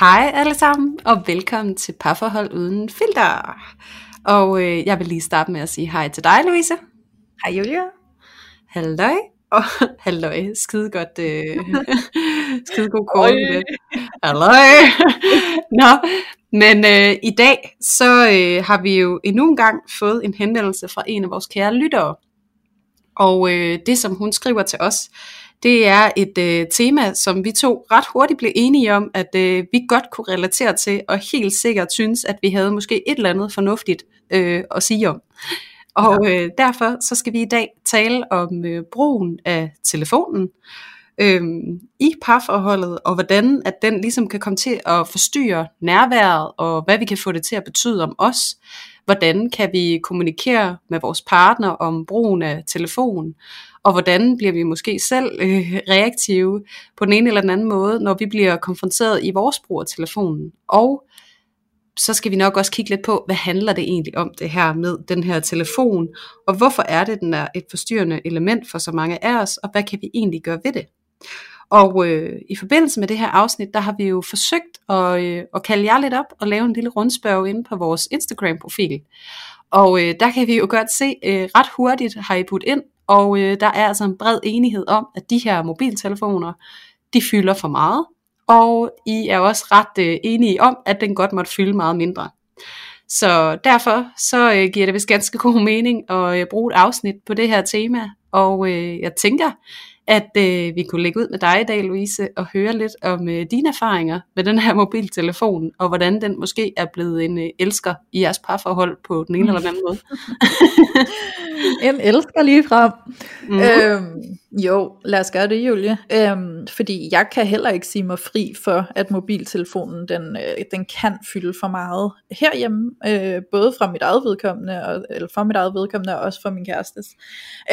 Hej alle sammen, og velkommen til Parforhold Uden Filter. Og øh, jeg vil lige starte med at sige hej til dig, Louise. Hej Julia. Halløj. Og halløj, skide godt, øh, skide god det. Halløj. Nå, men øh, i dag, så øh, har vi jo endnu en gang fået en henvendelse fra en af vores kære lyttere. Og øh, det, som hun skriver til os, det er et øh, tema, som vi to ret hurtigt blev enige om, at øh, vi godt kunne relatere til, og helt sikkert synes, at vi havde måske et eller andet fornuftigt øh, at sige om. Og øh, derfor så skal vi i dag tale om øh, brugen af telefonen øh, i parforholdet, og hvordan at den ligesom kan komme til at forstyrre nærværet, og hvad vi kan få det til at betyde om os. Hvordan kan vi kommunikere med vores partner om brugen af telefonen, og hvordan bliver vi måske selv øh, reaktive på den ene eller den anden måde, når vi bliver konfronteret i vores brug af telefonen. Og så skal vi nok også kigge lidt på, hvad handler det egentlig om det her med den her telefon, og hvorfor er det, den er et forstyrrende element for så mange af os, og hvad kan vi egentlig gøre ved det? Og øh, i forbindelse med det her afsnit, der har vi jo forsøgt at, øh, at kalde jer lidt op og lave en lille rundspørg inde på vores Instagram-profil. Og øh, der kan vi jo godt se, øh, ret hurtigt har I budt ind, og øh, der er altså en bred enighed om, at de her mobiltelefoner, de fylder for meget, og I er også ret øh, enige om, at den godt måtte fylde meget mindre. Så derfor så øh, giver det vist ganske god mening at øh, bruge et afsnit på det her tema, og øh, jeg tænker, at øh, vi kunne lægge ud med dig i dag, Louise, og høre lidt om øh, dine erfaringer med den her mobiltelefon, og hvordan den måske er blevet en øh, elsker i jeres parforhold på den ene eller den anden måde. en elsker lige frem. Mm-hmm. Øhm, jo, lad os gøre det, Julie. Øhm, fordi jeg kan heller ikke sige mig fri for, at mobiltelefonen den, øh, den kan fylde for meget herhjemme, øh, både fra mit eget vedkommende, og, eller for mit eget vedkommende, og også for min kærestes.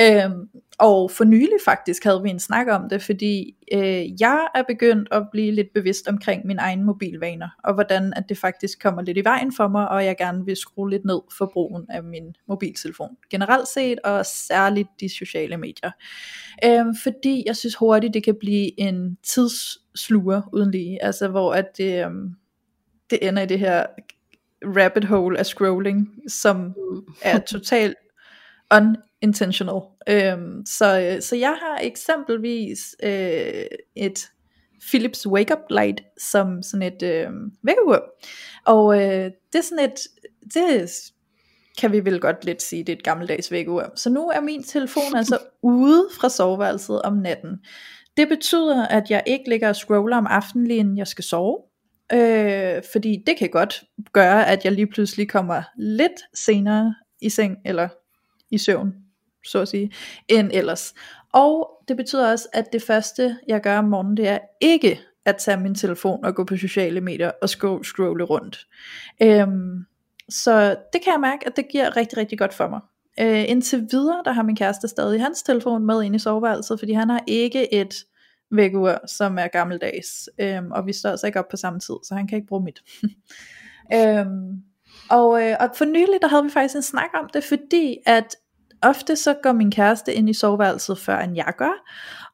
Øhm, og for nylig faktisk havde vi en snak om det, fordi øh, jeg er begyndt at blive lidt bevidst omkring mine egne mobilvaner, og hvordan at det faktisk kommer lidt i vejen for mig, og jeg gerne vil skrue lidt ned for brugen af min mobiltelefon. Generelt set, og særligt de sociale medier. Øh, fordi jeg synes hurtigt, det kan blive en tidssluger uden lige, altså hvor at det, øh, det ender i det her rabbit hole af scrolling, som er totalt unintentional. Øhm, så, så jeg har eksempelvis øh, et Philips Wake Up Light som sådan et øh, vækkeur. Og øh, det er sådan et, det kan vi vel godt lidt sige, det er et gammeldags vækkeur. Så nu er min telefon altså ude fra soveværelset om natten. Det betyder, at jeg ikke ligger og scroller om aftenen, lige inden jeg skal sove. Øh, fordi det kan godt gøre, at jeg lige pludselig kommer lidt senere i seng, eller i søvn, så at sige, end ellers. Og det betyder også, at det første, jeg gør om morgenen, det er ikke at tage min telefon og gå på sociale medier og scrolle rundt. Øhm, så det kan jeg mærke, at det giver rigtig, rigtig godt for mig. Øh, indtil videre, der har min kæreste stadig hans telefon med ind i soveværelset, fordi han har ikke et vækkeur, som er gammeldags. Øhm, og vi står altså ikke op på samme tid, så han kan ikke bruge mit. øhm, og, øh, og for nylig, der havde vi faktisk en snak om det, fordi at ofte så går min kæreste ind i soveværelset før end jeg gør.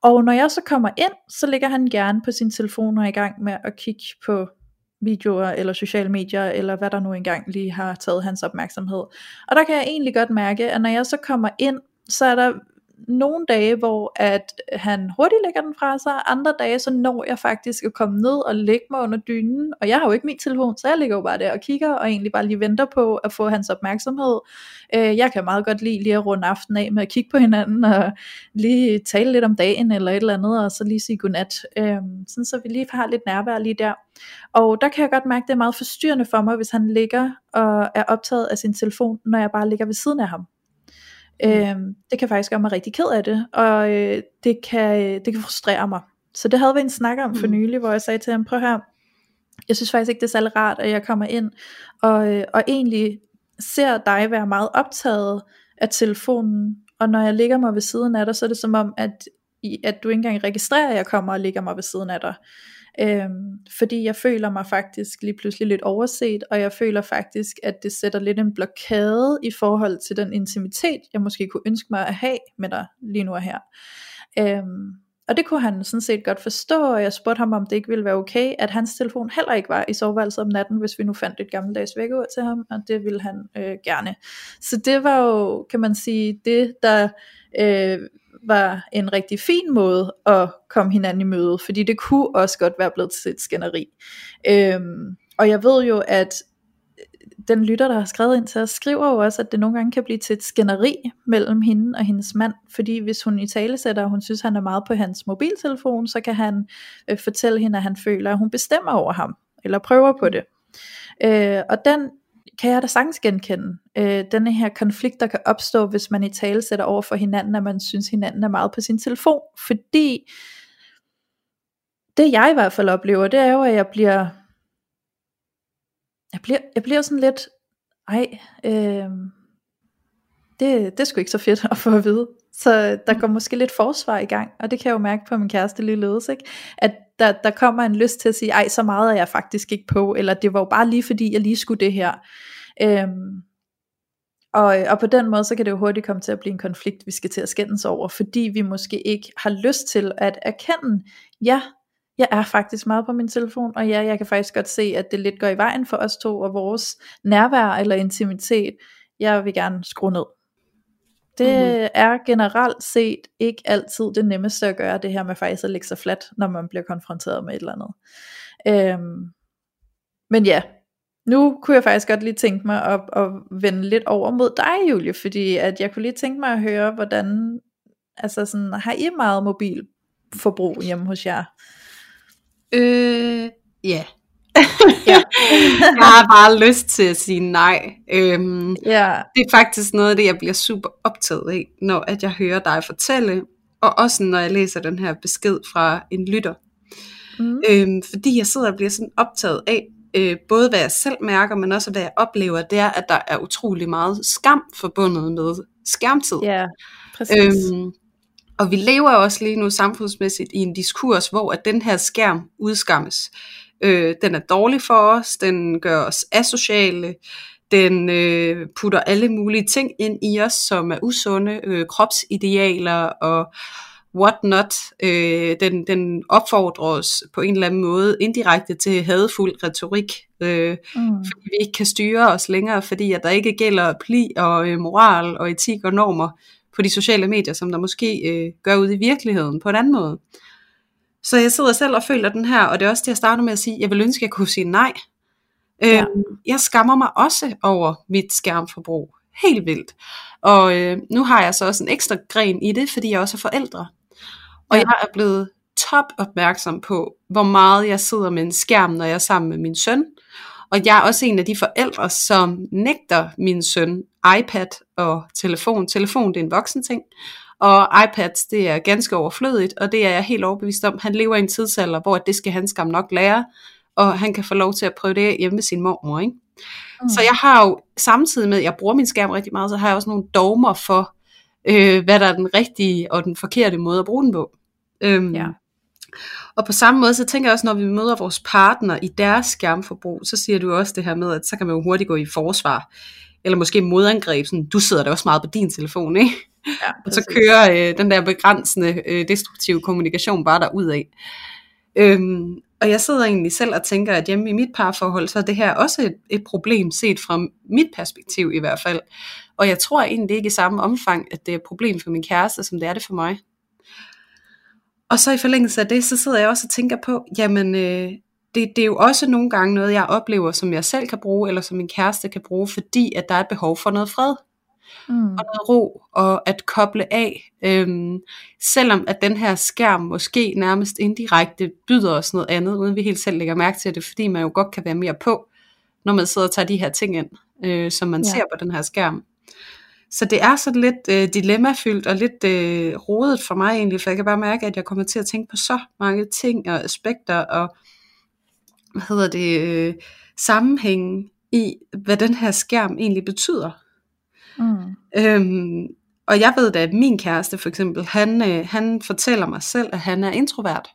Og når jeg så kommer ind, så ligger han gerne på sin telefon og er i gang med at kigge på videoer eller sociale medier, eller hvad der nu engang lige har taget hans opmærksomhed. Og der kan jeg egentlig godt mærke, at når jeg så kommer ind, så er der nogle dage, hvor at han hurtigt lægger den fra sig, andre dage, så når jeg faktisk at komme ned og lægge mig under dynen, og jeg har jo ikke min telefon, så jeg ligger jo bare der og kigger, og egentlig bare lige venter på at få hans opmærksomhed. Øh, jeg kan meget godt lide lige at runde aftenen af med at kigge på hinanden, og lige tale lidt om dagen, eller et eller andet, og så lige sige godnat, øh, sådan så vi lige har lidt nærvær lige der. Og der kan jeg godt mærke, at det er meget forstyrrende for mig, hvis han ligger og er optaget af sin telefon, når jeg bare ligger ved siden af ham. Øh, det kan faktisk gøre mig rigtig ked af det, og øh, det, kan, det kan frustrere mig. Så det havde vi en snak om for mm. nylig, hvor jeg sagde til ham, prøv her, jeg synes faktisk ikke, det er særlig rart, at jeg kommer ind og, øh, og egentlig ser dig være meget optaget af telefonen, og når jeg ligger mig ved siden af dig, så er det som om, at, at du ikke engang registrerer, at jeg kommer og ligger mig ved siden af dig. Øhm, fordi jeg føler mig faktisk lige pludselig lidt overset, og jeg føler faktisk, at det sætter lidt en blokade i forhold til den intimitet, jeg måske kunne ønske mig at have med dig lige nu og her. Øhm, og det kunne han sådan set godt forstå, og jeg spurgte ham, om det ikke ville være okay, at hans telefon heller ikke var i soveværelset om natten, hvis vi nu fandt et gammeldags vækkeur til ham, og det ville han øh, gerne. Så det var jo, kan man sige, det der øh, var en rigtig fin måde at komme hinanden i møde, fordi det kunne også godt være blevet til et skænderi. Øhm, og jeg ved jo, at øh, den lytter, der har skrevet ind til os, skriver jo også, at det nogle gange kan blive til et skænderi mellem hende og hendes mand, fordi hvis hun i tale sætter, og hun synes, han er meget på hans mobiltelefon, så kan han øh, fortælle hende, at han føler, at hun bestemmer over ham, eller prøver på det. Øh, og den kan jeg da sagtens genkende. Øh, denne her konflikt, der kan opstå, hvis man i tale sætter over for hinanden, at man synes, hinanden er meget på sin telefon, fordi det jeg i hvert fald oplever, det er jo, at jeg bliver jeg bliver, jeg bliver sådan lidt, ej, øh, det, det er sgu ikke så fedt at få at vide. Så der går måske lidt forsvar i gang, og det kan jeg jo mærke på min kæreste lige ledes, ikke? at der, der kommer en lyst til at sige, ej, så meget er jeg faktisk ikke på, eller det var jo bare lige fordi, jeg lige skulle det her. Øhm, og, og på den måde, så kan det jo hurtigt komme til at blive en konflikt, vi skal til at skændes over, fordi vi måske ikke har lyst til at erkende, ja, jeg er faktisk meget på min telefon, og ja, jeg kan faktisk godt se, at det lidt går i vejen for os to, og vores nærvær eller intimitet, jeg vil gerne skrue ned. Det mm-hmm. er generelt set ikke altid det nemmeste at gøre det her med faktisk at lægge sig fladt, når man bliver konfronteret med et eller andet. Øhm, men ja, nu kunne jeg faktisk godt lige tænke mig at, at vende lidt over mod dig, Julie, fordi at jeg kunne lige tænke mig at høre, hvordan, altså sådan, har I meget mobilforbrug hjemme hos jer? Øh, ja. ja. jeg har bare lyst til at sige nej. Øhm, ja. Det er faktisk noget af det, jeg bliver super optaget af, når at jeg hører dig fortælle, og også når jeg læser den her besked fra en lytter. Mm. Øhm, fordi jeg sidder og bliver sådan optaget af, øh, både hvad jeg selv mærker, men også hvad jeg oplever, det er, at der er utrolig meget skam forbundet med skærmtid. Ja, præcis. Øhm, og vi lever også lige nu samfundsmæssigt i en diskurs, hvor at den her skærm udskammes. Øh, den er dårlig for os, den gør os asociale, den øh, putter alle mulige ting ind i os, som er usunde, øh, kropsidealer og what not. Øh, den, den opfordrer os på en eller anden måde indirekte til hadfuld retorik, øh, mm. fordi vi ikke kan styre os længere, fordi at der ikke gælder pli og øh, moral og etik og normer på de sociale medier, som der måske øh, gør ud i virkeligheden på en anden måde. Så jeg sidder selv og føler den her, og det er også det, jeg starter med at sige, jeg vil ønske, at jeg kunne sige nej. Ja. Øh, jeg skammer mig også over mit skærmforbrug. Helt vildt. Og øh, nu har jeg så også en ekstra gren i det, fordi jeg også er forældre. Og ja. jeg er blevet top opmærksom på, hvor meget jeg sidder med en skærm, når jeg er sammen med min søn. Og jeg er også en af de forældre, som nægter min søn iPad og telefon. Telefon det er en voksen ting, og iPads det er ganske overflødigt, og det er jeg helt overbevist om. Han lever i en tidsalder, hvor det skal han skam nok lære, og han kan få lov til at prøve det hjemme med sin mormor. Ikke? Mm. Så jeg har jo samtidig med, at jeg bruger min skærm rigtig meget, så har jeg også nogle dogmer for, øh, hvad der er den rigtige og den forkerte måde at bruge den på. Øhm, ja. Og på samme måde, så tænker jeg også, når vi møder vores partner i deres skærmforbrug, så siger du også det her med, at så kan man jo hurtigt gå i forsvar, eller måske modangreb, sådan, du sidder da også meget på din telefon, ikke? Ja, og så kører øh, den der begrænsende, øh, destruktive kommunikation bare derud af. Øhm, og jeg sidder egentlig selv og tænker, at hjemme i mit parforhold, så er det her også et, et problem set fra mit perspektiv i hvert fald. Og jeg tror egentlig ikke i samme omfang, at det er et problem for min kæreste, som det er det for mig. Og så i forlængelse af det, så sidder jeg også og tænker på, jamen øh, det, det er jo også nogle gange noget, jeg oplever, som jeg selv kan bruge, eller som min kæreste kan bruge, fordi at der er et behov for noget fred. Mm. Og noget ro, og at koble af. Øhm, selvom at den her skærm måske nærmest indirekte byder os noget andet, uden vi helt selv lægger mærke til det, fordi man jo godt kan være mere på, når man sidder og tager de her ting ind, øh, som man ja. ser på den her skærm. Så det er sådan lidt øh, dilemmafyldt og lidt øh, rodet for mig egentlig, for jeg kan bare mærke, at jeg kommer til at tænke på så mange ting og aspekter, og hvad hedder det, øh, sammenhænge i, hvad den her skærm egentlig betyder. Mm. Øhm, og jeg ved da, at min kæreste for eksempel, han, øh, han fortæller mig selv, at han er introvert.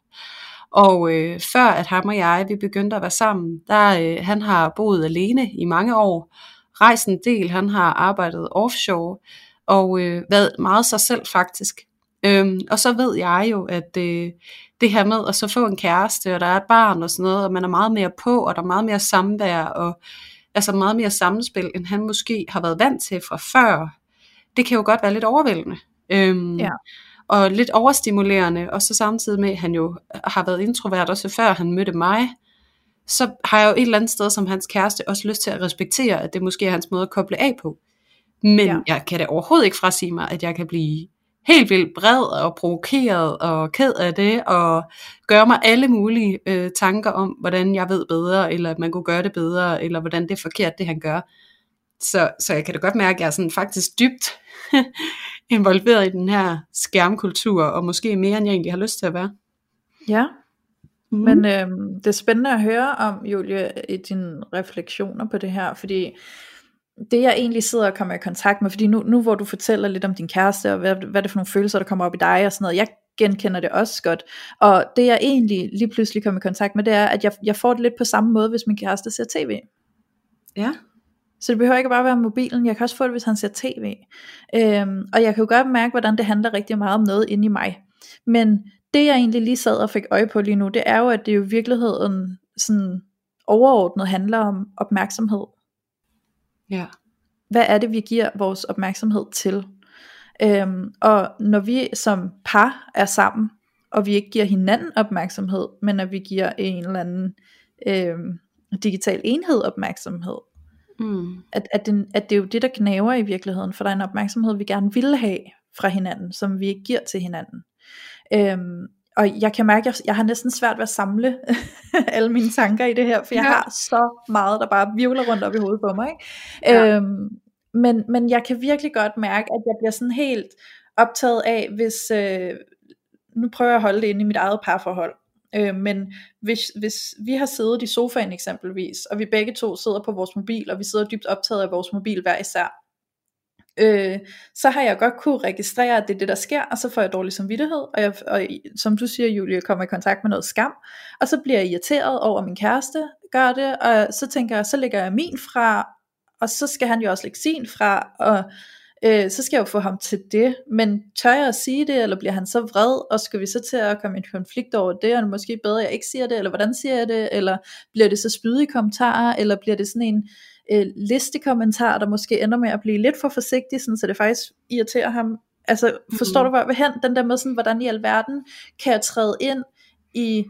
Og øh, før at ham og jeg, vi begyndte at være sammen, der øh, han har boet alene i mange år, rejst en del, han har arbejdet offshore, og øh, været meget sig selv faktisk. Øhm, og så ved jeg jo, at øh, det her med at så få en kæreste, og der er et barn og sådan noget, og man er meget mere på, og der er meget mere samvær, og altså meget mere samspil, end han måske har været vant til fra før, det kan jo godt være lidt overvældende. Øhm, ja. Og lidt overstimulerende, og så samtidig med, at han jo har været introvert også før han mødte mig, så har jeg jo et eller andet sted som hans kæreste også lyst til at respektere, at det måske er hans måde at koble af på. Men ja. jeg kan da overhovedet ikke frasige mig, at jeg kan blive helt vildt bred og provokeret og ked af det, og gøre mig alle mulige øh, tanker om, hvordan jeg ved bedre, eller at man kunne gøre det bedre, eller hvordan det er forkert, det han gør. Så, så jeg kan da godt mærke, at jeg er sådan faktisk dybt involveret i den her skærmkultur, og måske mere, end jeg egentlig har lyst til at være. Ja, mm. men øh, det er spændende at høre om, Julie, i dine refleksioner på det her, fordi det jeg egentlig sidder og kommer i kontakt med, fordi nu, nu hvor du fortæller lidt om din kæreste, og hvad, hvad det for nogle følelser, der kommer op i dig og sådan noget, jeg genkender det også godt. Og det jeg egentlig lige pludselig kommer i kontakt med, det er, at jeg, jeg får det lidt på samme måde, hvis min kæreste ser tv. Ja. Så det behøver ikke bare være mobilen, jeg kan også få det, hvis han ser tv. Øhm, og jeg kan jo godt mærke, hvordan det handler rigtig meget om noget inde i mig. Men det jeg egentlig lige sad og fik øje på lige nu, det er jo, at det jo i virkeligheden sådan overordnet handler om opmærksomhed. Ja. Hvad er det, vi giver vores opmærksomhed til? Øhm, og når vi som par er sammen, og vi ikke giver hinanden opmærksomhed, men at vi giver en eller anden øhm, digital enhed opmærksomhed, mm. at, at, det, at det er jo det, der knæver i virkeligheden, for der er en opmærksomhed, vi gerne vil have fra hinanden, som vi ikke giver til hinanden. Øhm, og jeg kan mærke, at jeg, har næsten svært ved at samle alle mine tanker i det her, for jeg ja. har så meget, der bare virvler rundt op i hovedet på mig. Ikke? Ja. Øhm, men, men jeg kan virkelig godt mærke, at jeg bliver sådan helt optaget af, hvis, øh, nu prøver jeg at holde det inde i mit eget parforhold, øh, men hvis, hvis vi har siddet i sofaen eksempelvis, og vi begge to sidder på vores mobil, og vi sidder dybt optaget af vores mobil hver især, øh, så har jeg godt kunne registrere, at det er det, der sker, og så får jeg dårlig samvittighed, og, jeg, og som du siger, Julie, kommer i kontakt med noget skam, og så bliver jeg irriteret over, at min kæreste gør det, og så tænker jeg, så lægger jeg min fra, og så skal han jo også lægge sin fra, og øh, så skal jeg jo få ham til det, men tør jeg at sige det, eller bliver han så vred, og skal vi så til at komme i en konflikt over det, og det måske bedre, at jeg ikke siger det, eller hvordan siger jeg det, eller bliver det så spydige kommentarer, eller bliver det sådan en øh, listekommentar, der måske ender med at blive lidt for forsigtig, sådan, så det faktisk irriterer ham. Altså, forstår mm. du, hvor jeg vil hen? Den der med sådan, hvordan i alverden kan jeg træde ind i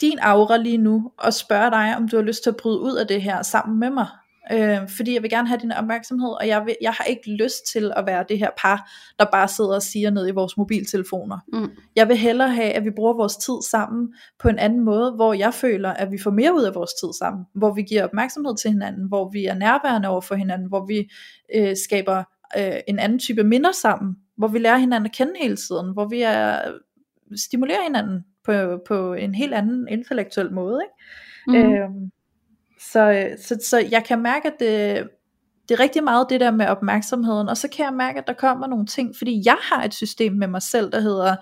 din aura lige nu, og spørge dig, om du har lyst til at bryde ud af det her sammen med mig. Øh, fordi jeg vil gerne have din opmærksomhed, og jeg, vil, jeg har ikke lyst til at være det her par, der bare sidder og siger ned i vores mobiltelefoner. Mm. Jeg vil hellere have, at vi bruger vores tid sammen på en anden måde, hvor jeg føler, at vi får mere ud af vores tid sammen, hvor vi giver opmærksomhed til hinanden, hvor vi er nærværende over for hinanden, hvor vi øh, skaber øh, en anden type minder sammen, hvor vi lærer hinanden at kende hele tiden, hvor vi er, stimulerer hinanden på, på en helt anden intellektuel måde. Ikke? Mm. Øh, så, så, så jeg kan mærke, at det, det er rigtig meget det der med opmærksomheden, og så kan jeg mærke, at der kommer nogle ting, fordi jeg har et system med mig selv, der hedder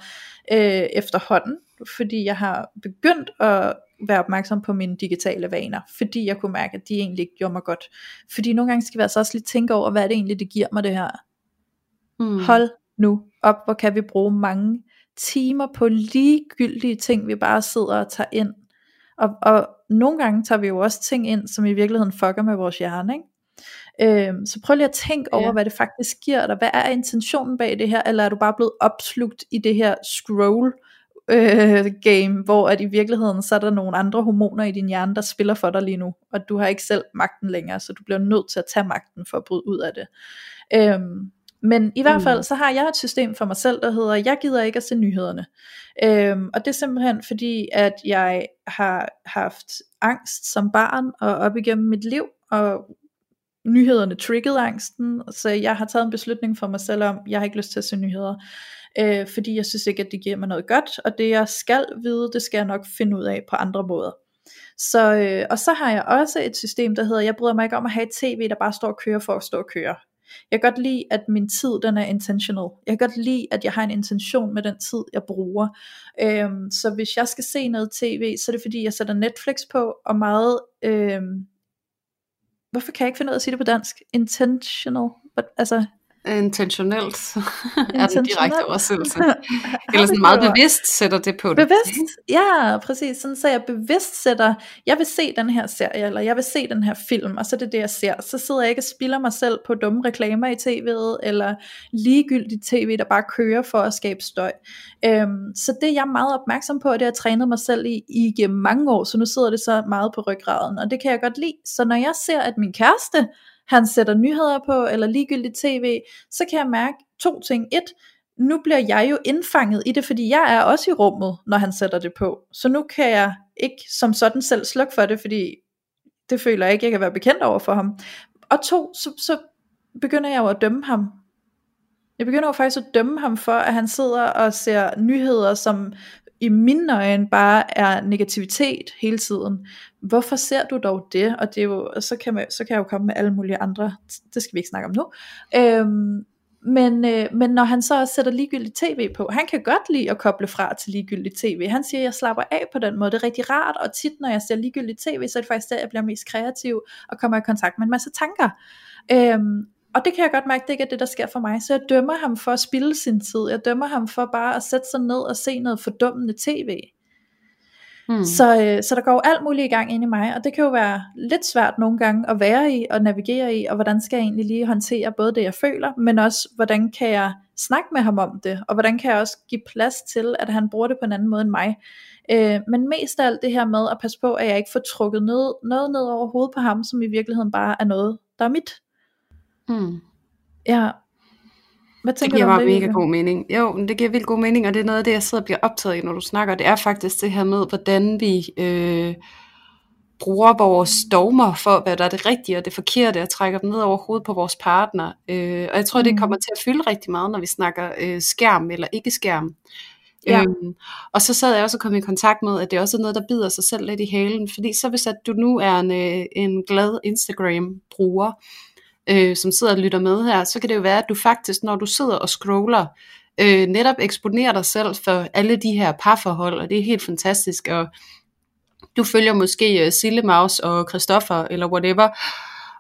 øh, efterhånden, fordi jeg har begyndt at være opmærksom på mine digitale vaner, fordi jeg kunne mærke, at de egentlig ikke gjorde mig godt. Fordi nogle gange skal vi altså også lige tænke over, hvad er det egentlig, det giver mig det her. Mm. Hold nu op, hvor kan vi bruge mange timer på ligegyldige ting, vi bare sidder og tager ind. Og, og nogle gange tager vi jo også ting ind, som i virkeligheden fucker med vores hjerne, ikke? Øhm, så prøv lige at tænke over, ja. hvad det faktisk giver dig. Hvad er intentionen bag det her? Eller er du bare blevet opslugt i det her scroll øh, game, hvor at i virkeligheden så er der nogle andre hormoner i din hjerne, der spiller for dig lige nu, og du har ikke selv magten længere, så du bliver nødt til at tage magten for at bryde ud af det. Øhm, men i hvert fald, mm. så har jeg et system for mig selv, der hedder, jeg gider ikke at se nyhederne. Øhm, og det er simpelthen fordi, at jeg har haft angst som barn og op igennem mit liv, og nyhederne triggede angsten, så jeg har taget en beslutning for mig selv om, jeg har ikke lyst til at se nyheder, øh, fordi jeg synes ikke, at det giver mig noget godt, og det jeg skal vide, det skal jeg nok finde ud af på andre måder. Så, øh, og så har jeg også et system, der hedder, jeg bryder mig ikke om at have et tv, der bare står og kører for at stå og køre. Jeg kan godt lide, at min tid den er intentional. Jeg kan godt lide, at jeg har en intention med den tid, jeg bruger. Øhm, så hvis jeg skal se noget tv, så er det fordi, jeg sætter Netflix på, og meget... Øhm, hvorfor kan jeg ikke finde ud af at sige det på dansk? Intentional. But, altså, intentionelt er den direkte oversættelse. Eller sådan meget bevidst sætter det på det. Bevidst, ja præcis. Sådan så jeg bevidst sætter, jeg vil se den her serie, eller jeg vil se den her film, og så er det det jeg ser. Så sidder jeg ikke og spilder mig selv på dumme reklamer i tv'et, eller ligegyldigt tv, der bare kører for at skabe støj. Øhm, så det er jeg meget opmærksom på, og det har jeg trænet mig selv i, i gennem mange år, så nu sidder det så meget på ryggraden, og det kan jeg godt lide. Så når jeg ser, at min kæreste han sætter nyheder på, eller ligegyldigt tv, så kan jeg mærke to ting. Et, nu bliver jeg jo indfanget i det, fordi jeg er også i rummet, når han sætter det på. Så nu kan jeg ikke som sådan selv slukke for det, fordi det føler jeg ikke, jeg kan være bekendt over for ham. Og to, så, så begynder jeg jo at dømme ham. Jeg begynder jo faktisk at dømme ham for, at han sidder og ser nyheder, som i mine øjne bare er negativitet hele tiden. Hvorfor ser du dog det? Og det er jo, så, kan man, så kan jeg jo komme med alle mulige andre, det skal vi ikke snakke om nu. Øhm, men, øh, men når han så også sætter ligegyldigt tv på, han kan godt lide at koble fra til ligegyldigt tv. Han siger, at jeg slapper af på den måde. Det er rigtig rart, og tit når jeg ser ligegyldigt tv, så er det faktisk der, jeg bliver mest kreativ og kommer i kontakt med en masse tanker. Øhm, og det kan jeg godt mærke, det ikke er det, der sker for mig. Så jeg dømmer ham for at spille sin tid. Jeg dømmer ham for bare at sætte sig ned og se noget fordummende tv. Hmm. Så, øh, så der går jo alt muligt i gang ind i mig, og det kan jo være lidt svært nogle gange at være i og navigere i, og hvordan skal jeg egentlig lige håndtere både det jeg føler, men også hvordan kan jeg snakke med ham om det, og hvordan kan jeg også give plads til, at han bruger det på en anden måde end mig. Øh, men mest af alt det her med at passe på, at jeg ikke får trukket noget, noget ned over hovedet på ham, som i virkeligheden bare er noget, der er mit. Mm. Ja. Hvad tænker det giver du bare det, mega god mening. Jo, det giver vildt god mening, og det er noget af det, jeg sidder og bliver optaget i, når du snakker. Det er faktisk det her med, hvordan vi øh, bruger vores dogmer for, hvad der er det rigtige og det forkerte, og trækker dem ned over hovedet på vores partner. Øh, og jeg tror, det Mm. kommer til at fylde rigtig meget, når vi snakker øh, skærm eller ikke skærm. Ja. Øhm, og så sad jeg også og kom i kontakt med, at det også er noget, der bider sig selv lidt i halen. Fordi så hvis at du nu er en, øh, en glad Instagram-bruger, øh, som sidder og lytter med her, så kan det jo være, at du faktisk, når du sidder og scroller, øh, netop eksponerer dig selv for alle de her parforhold, og det er helt fantastisk, og du følger måske uh, Sille Maus og Christoffer, eller whatever,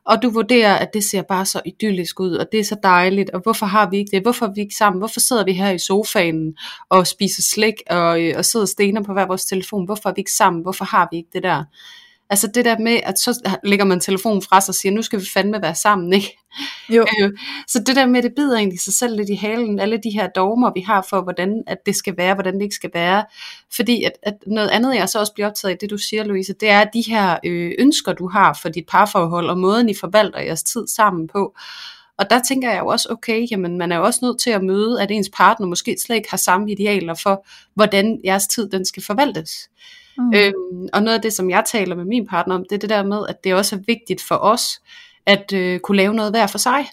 og du vurderer, at det ser bare så idyllisk ud, og det er så dejligt, og hvorfor har vi ikke det? Hvorfor er vi ikke sammen? Hvorfor sidder vi her i sofaen og spiser slik, og, øh, og sidder og stener på hver vores telefon? Hvorfor er vi ikke sammen? Hvorfor har vi ikke det der? Altså det der med, at så lægger man telefonen fra sig og siger, nu skal vi fandme være sammen, ikke? Jo. Øh, så det der med, det bider egentlig sig selv lidt i halen, alle de her dogmer, vi har for, hvordan at det skal være, hvordan det ikke skal være. Fordi at, at noget andet, jeg så også bliver optaget af, det du siger, Louise, det er de her øh, ønsker, du har for dit parforhold, og måden, I forvalter jeres tid sammen på. Og der tænker jeg jo også, okay, jamen man er jo også nødt til at møde, at ens partner måske slet ikke har samme idealer for, hvordan jeres tid den skal forvaltes. Mm. Øhm, og noget af det, som jeg taler med min partner om, det er det der med, at det også er vigtigt for os, at øh, kunne lave noget hver for sig.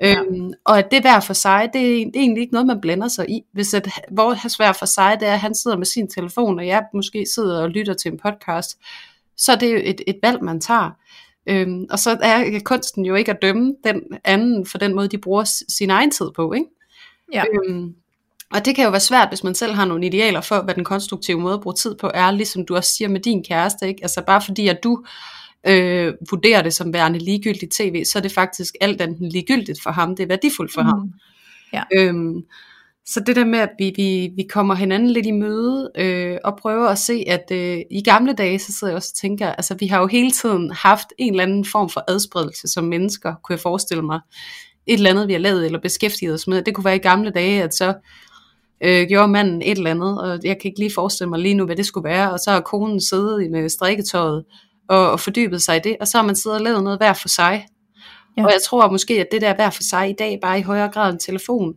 Ja. Øhm, og at det hver for sig, det er, det er egentlig ikke noget, man blander sig i. Hvis at vores hver for sig, det er, at han sidder med sin telefon, og jeg måske sidder og lytter til en podcast, så er det jo et, et valg, man tager. Øhm, og så er kunsten jo ikke at dømme den anden for den måde, de bruger sin egen tid på. Ikke? Ja. Øhm, og det kan jo være svært, hvis man selv har nogle idealer for, hvad den konstruktive måde at bruge tid på er, ligesom du også siger med din kæreste. Ikke? Altså bare fordi, at du øh, vurderer det som værende ligegyldigt tv, så er det faktisk alt andet ligegyldigt for ham. Det er værdifuldt for mm. ham. Ja. Øhm, så det der med, at vi, vi, vi kommer hinanden lidt i møde, øh, og prøver at se, at øh, i gamle dage, så sidder jeg også og tænker, altså vi har jo hele tiden haft en eller anden form for adspredelse som mennesker, kunne jeg forestille mig. Et eller andet, vi har lavet eller beskæftiget os med. Det kunne være i gamle dage, at så øh, gjorde manden et eller andet, og jeg kan ikke lige forestille mig lige nu, hvad det skulle være, og så har konen siddet med strikketøjet og, og fordybet sig i det, og så har man siddet og lavet noget hver for sig. Ja. Ja. Og jeg tror måske, at det der hver for sig i dag, bare i højere grad en telefon.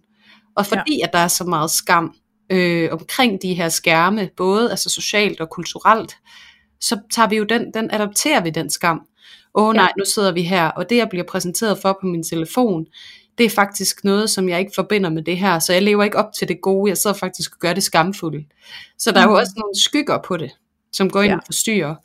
Og fordi ja. at der er så meget skam øh, omkring de her skærme, både altså socialt og kulturelt, så tager vi jo den, den adopterer vi den skam. Åh oh, nej, nu sidder vi her, og det jeg bliver præsenteret for på min telefon, det er faktisk noget, som jeg ikke forbinder med det her, så jeg lever ikke op til det gode, jeg sidder faktisk og gør det skamfuldt. Så der er jo Mm. også nogle skygger på det. som går ind Ja. og forstyrrer.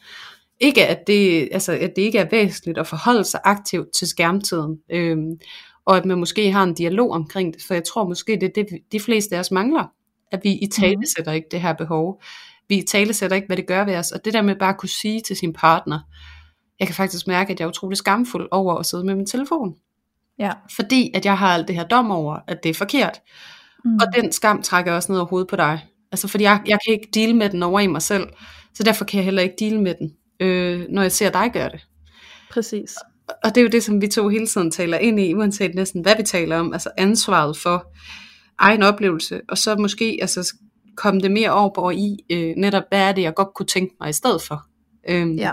Ikke at det, altså, at det ikke er væsentligt at forholde sig aktivt til skærmtiden, øhm, og at man måske har en dialog omkring det, for jeg tror måske, det er det, de fleste af os mangler, at vi i tale sætter ikke det her behov. Vi i tale sætter ikke, hvad det gør ved os, og det der med bare at kunne sige til sin partner, jeg kan faktisk mærke, at jeg er utrolig skamfuld over at sidde med min telefon, Ja. fordi at jeg har alt det her dom over, at det er forkert, Mm. og den skam trækker også ned over hovedet på dig. Altså fordi jeg, jeg kan ikke deal med den over i mig selv, så derfor kan jeg heller ikke deal med den, øh, når jeg ser dig gøre det. Præcis. Og det er jo det, som vi to hele tiden taler ind i, uanset næsten hvad vi taler om, altså ansvaret for egen oplevelse, og så måske altså, komme det mere over i, øh, netop hvad er det, jeg godt kunne tænke mig i stedet for. Øhm, Ja.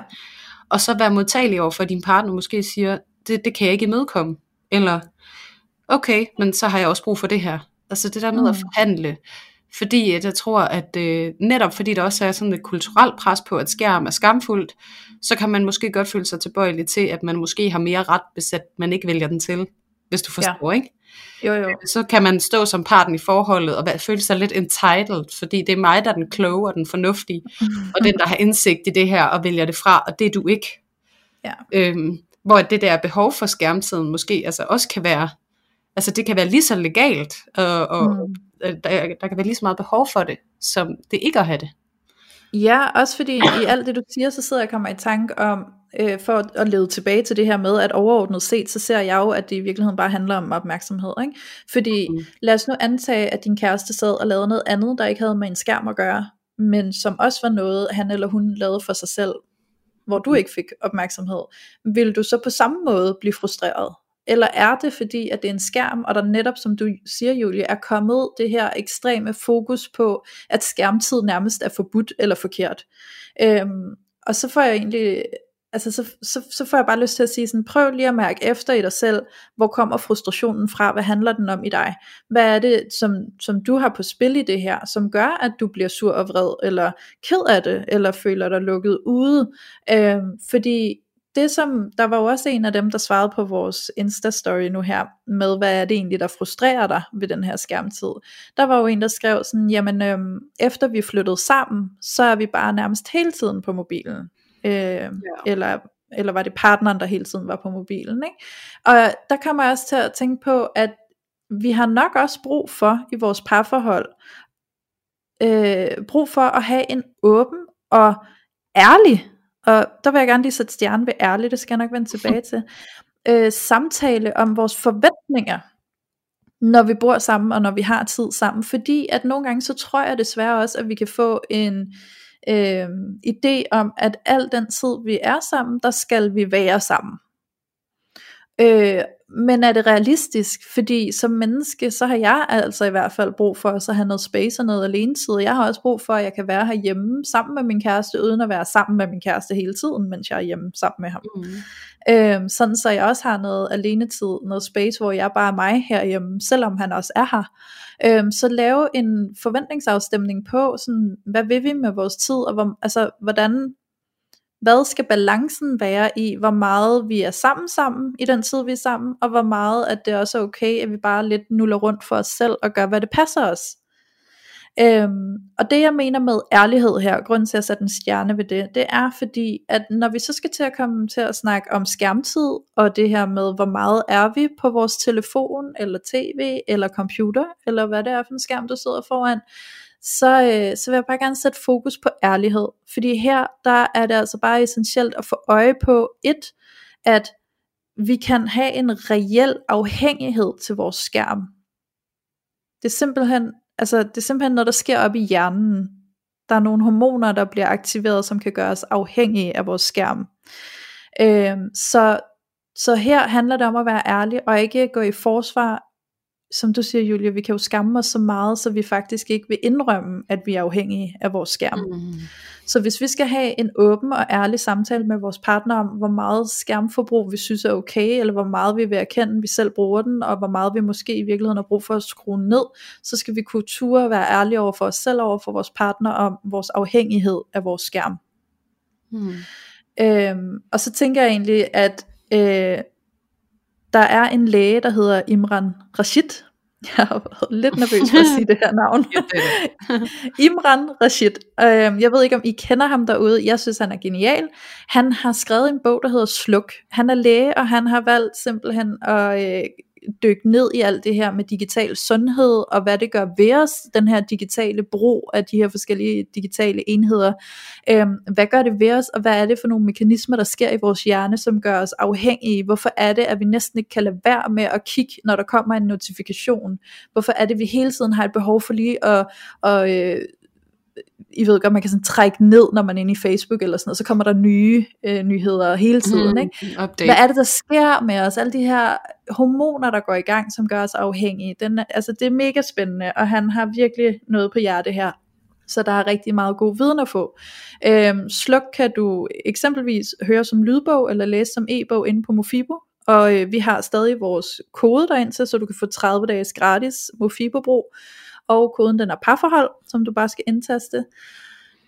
Og så være modtagelig over for, at din partner måske siger, det, det kan jeg ikke imødekomme, eller okay, men så har jeg også brug for det her. Altså det der med mm. at Mm. forhandle, fordi at jeg tror, at øh, netop fordi der også er sådan et kulturelt pres på, at skærm er skamfuldt, så kan man måske godt føle sig tilbøjelig til, at man måske har mere ret, hvis at man ikke vælger den til, hvis du forstår, ja. ikke? Jo, jo. Så kan man stå som parten i forholdet og føle sig lidt entitled, fordi det er mig, der er den kloge og den fornuftige, og den, der har indsigt i det her og vælger det fra, og det er du ikke. Ja. Øhm, hvor det der behov for skærmtiden måske altså også kan være, altså det kan være lige så legalt, og, og Mm. øh, der, der kan være lige så meget behov for det, som det ikke at have det. Ja, også fordi i alt det du siger, så sidder jeg og kommer i tanke om, øh, for at, at lede tilbage til det her med, at overordnet set, så ser jeg jo, at det i virkeligheden bare handler om opmærksomhed. Ikke? Fordi mm. lad os nu antage, at din kæreste sad og lavede noget andet, der ikke havde med en skærm at gøre, men som også var noget, han eller hun lavede for sig selv, hvor du ikke fik opmærksomhed. Vil du så på samme måde blive frustreret? Eller er det fordi, at det er en skærm, og der netop, som du siger, Julie, er kommet det her ekstreme fokus på, at skærmtid nærmest er forbudt eller forkert. Øhm, og så får jeg egentlig, altså så, så, så får jeg bare lyst til at sige sådan, prøv lige at mærke efter i dig selv, hvor kommer frustrationen fra, hvad handler den om i dig? Hvad er det, som, som du har på spil i det her, som gør, at du bliver sur og vred, eller ked af det, eller føler dig lukket ude? øh, fordi det som, der var jo også en af dem, der svarede på vores Insta-story nu her, med hvad er det egentlig, der frustrerer dig ved den her skærmtid. Der var jo en, der skrev sådan, jamen øhm, efter vi flyttede sammen, så er vi bare nærmest hele tiden på mobilen. Øh, ja. eller, eller var det partneren, der hele tiden var på mobilen. Ikke? Og der kommer jeg også til at tænke på, at vi har nok også brug for i vores parforhold, øh, brug for at have en åben og ærlig og der vil jeg gerne lige sætte stjernen ved ærligt, det skal jeg nok vende tilbage til, øh, samtale om vores forventninger, når vi bor sammen, og når vi har tid sammen, fordi at nogle gange, så tror jeg desværre også, at vi kan få en øh, idé om, at al den tid, vi er sammen, der skal vi være sammen. Øh, men er det realistisk? Fordi som menneske, så har jeg altså i hvert fald brug for at have noget space og noget alene tid. Jeg har også brug for, at jeg kan være herhjemme sammen med min kæreste, uden at være sammen med min kæreste hele tiden, mens jeg er hjemme sammen med ham. Mm. Øhm, sådan så jeg også har noget alene tid, noget space, hvor jeg bare er mig herhjemme, selvom han også er her. Øhm, så lave en forventningsafstemning på, sådan, hvad vil vi med vores tid, og hvor, altså, hvordan hvad skal balancen være i, hvor meget vi er sammen sammen i den tid, vi er sammen, og hvor meget at det også er okay, at vi bare lidt nuller rundt for os selv og gør, hvad det passer os. Øhm, og det jeg mener med ærlighed her, grunden til at sætte en stjerne ved det, det er fordi, at når vi så skal til at komme til at snakke om skærmtid, og det her med, hvor meget er vi på vores telefon, eller tv, eller computer, eller hvad det er for en skærm, du sidder foran, så, øh, så vil jeg bare gerne sætte fokus på ærlighed. Fordi her, der er det altså bare essentielt at få øje på, et, at vi kan have en reel afhængighed til vores skærm. Det er simpelthen, altså, det er simpelthen noget, der sker op i hjernen. Der er nogle hormoner, der bliver aktiveret, som kan gøre os afhængige af vores skærm. Øh, så, så her handler det om at være ærlig, og ikke gå i forsvar som du siger, Julia, vi kan jo skamme os så meget, så vi faktisk ikke vil indrømme, at vi er afhængige af vores skærm. Mm. Så hvis vi skal have en åben og ærlig samtale med vores partner om, hvor meget skærmforbrug vi synes er okay, eller hvor meget vi vil erkende, at vi selv bruger den, og hvor meget vi måske i virkeligheden har brug for at skrue ned, så skal vi kunne ture være ærlige over for os selv, over for vores partner, om vores afhængighed af vores skærm. Mm. Øhm, og så tænker jeg egentlig, at øh, der er en læge, der hedder Imran Rashid. Jeg har været lidt nervøs for at sige det her navn. Imran Rashid. Øh, jeg ved ikke, om I kender ham derude. Jeg synes, han er genial. Han har skrevet en bog, der hedder Sluk. Han er læge, og han har valgt simpelthen at øh, dykke ned i alt det her med digital sundhed, og hvad det gør ved os, den her digitale brug af de her forskellige digitale enheder. Øhm, hvad gør det ved os, og hvad er det for nogle mekanismer, der sker i vores hjerne, som gør os afhængige? Hvorfor er det, at vi næsten ikke kan lade være med at kigge, når der kommer en notifikation? Hvorfor er det, at vi hele tiden har et behov for lige at, at øh, i ved godt, man kan sådan trække ned, når man er inde i Facebook eller sådan noget, så kommer der nye øh, nyheder hele tiden. Mm, ikke? update. Hvad er det, der sker med os? Alle de her hormoner, der går i gang, som gør os afhængige. Den, altså, det er mega spændende, og han har virkelig noget på hjerte her. Så der er rigtig meget god viden at få. Øhm, Sluk kan du eksempelvis høre som lydbog, eller læse som e-bog inde på Mofibo. Og øh, vi har stadig vores kode derind til, så du kan få 30 dages gratis Mofibo-brug og koden den er parforhold, som du bare skal indtaste.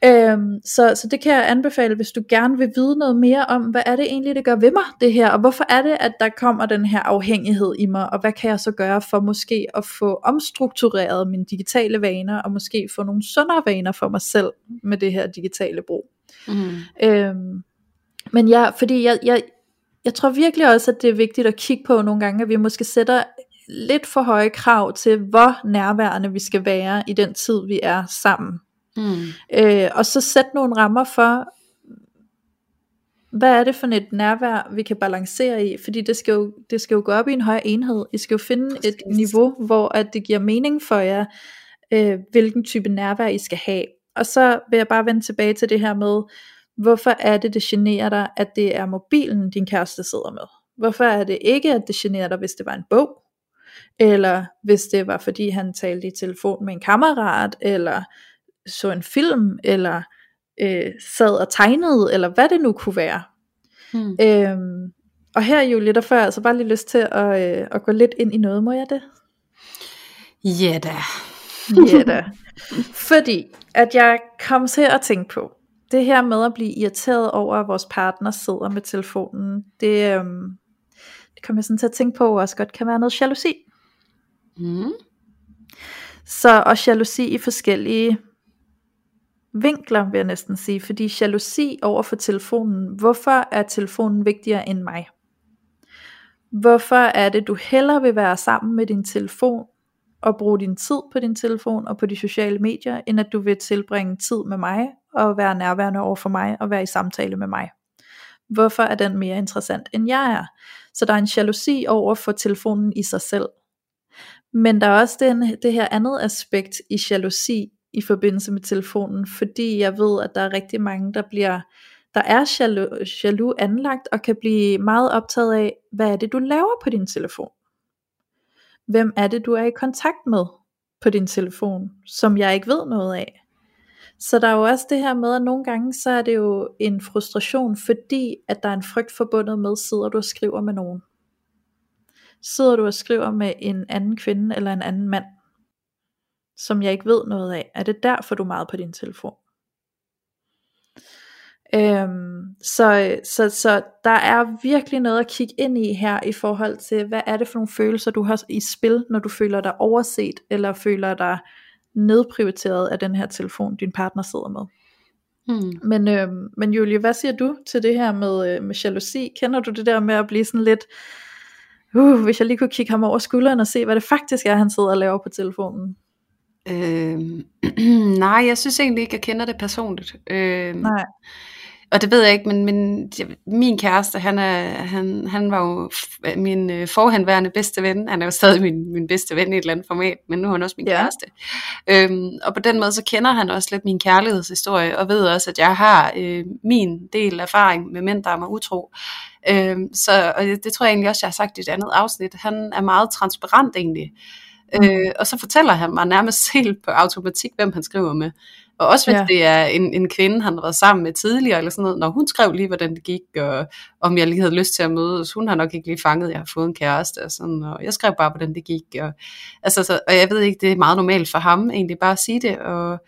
Øhm, så, så det kan jeg anbefale, hvis du gerne vil vide noget mere om, hvad er det egentlig, det gør ved mig, det her, og hvorfor er det, at der kommer den her afhængighed i mig, og hvad kan jeg så gøre for måske at få omstruktureret mine digitale vaner, og måske få nogle sundere vaner for mig selv med det her digitale brug. Mm. Øhm, men ja, fordi jeg, jeg, jeg tror virkelig også, at det er vigtigt at kigge på nogle gange, at vi måske sætter lidt for høje krav til, hvor nærværende vi skal være i den tid, vi er sammen. Mm. Øh, og så sætte nogle rammer for, hvad er det for et nærvær, vi kan balancere i, fordi det skal jo, det skal jo gå op i en højere enhed. I skal jo finde Præcis. et niveau, hvor at det giver mening for jer, øh, hvilken type nærvær I skal have. Og så vil jeg bare vende tilbage til det her med, hvorfor er det, det generer dig, at det er mobilen, din kæreste sidder med? Hvorfor er det ikke, at det generer dig, hvis det var en bog? Eller hvis det var, fordi han talte i telefon med en kammerat, eller så en film, eller øh, sad og tegnede, eller hvad det nu kunne være. Mm. Øhm, og her Julie, der får jeg altså bare lige lyst til at, øh, at gå lidt ind i noget, må jeg det? Ja da. Ja da. Fordi at jeg kom til at tænke på, det her med at blive irriteret over, at vores partner sidder med telefonen, det, øhm, kom jeg sådan til at tænke på, også godt kan være noget jalousi. Mm. Så og jalousi i forskellige vinkler, vil jeg næsten sige. Fordi jalousi over for telefonen, hvorfor er telefonen vigtigere end mig? Hvorfor er det, du hellere vil være sammen med din telefon, og bruge din tid på din telefon og på de sociale medier, end at du vil tilbringe tid med mig, og være nærværende over for mig, og være i samtale med mig? Hvorfor er den mere interessant, end jeg er? Så der er en jalousi over for telefonen i sig selv. Men der er også den, det her andet aspekt i jalousi i forbindelse med telefonen, fordi jeg ved, at der er rigtig mange, der bliver der er jaloux, jaloux anlagt og kan blive meget optaget af, hvad er det du laver på din telefon? Hvem er det du er i kontakt med på din telefon, som jeg ikke ved noget af? Så der er jo også det her med, at nogle gange så er det jo en frustration, fordi at der er en frygt forbundet med, sidder du og skriver med nogen? Sidder du og skriver med en anden kvinde eller en anden mand, som jeg ikke ved noget af? Er det derfor du er meget på din telefon? Øhm, så, så, så der er virkelig noget at kigge ind i her i forhold til, hvad er det for nogle følelser du har i spil, når du føler dig overset, eller føler dig nedprioriteret af den her telefon, din partner sidder med. Mm. Men, øhm, men Julie, hvad siger du til det her med, øh, med jalousi? Kender du det der med at blive sådan lidt, uh, hvis jeg lige kunne kigge ham over skulderen og se, hvad det faktisk er, han sidder og laver på telefonen? Øh, nej, jeg synes egentlig ikke, jeg kender det personligt. Øh, Nej. Og det ved jeg ikke, men, men min kæreste, han, er, han, han var jo min øh, forhenværende bedste ven. Han er jo stadig min, min bedste ven i et eller andet format, men nu er han også min Ja. kæreste. Øhm, og på den måde, så kender han også lidt min kærlighedshistorie, og ved også, at jeg har øh, min del erfaring med mænd, der er mig utro. Øhm, så og det, det tror jeg egentlig også, jeg har sagt i et andet afsnit. Han er meget transparent egentlig. Øh, og så fortæller han mig nærmest helt på automatik, hvem han skriver med. Og også hvis Ja. det er en, en kvinde, han har været sammen med tidligere, eller sådan noget, når hun skrev lige, hvordan det gik, og om jeg lige havde lyst til at mødes. Hun har nok ikke lige fanget, at jeg har fået en kæreste, og, sådan, og jeg skrev bare, hvordan det gik. Og, altså, så, og jeg ved ikke, det er meget normalt for ham, egentlig bare at sige det. Og,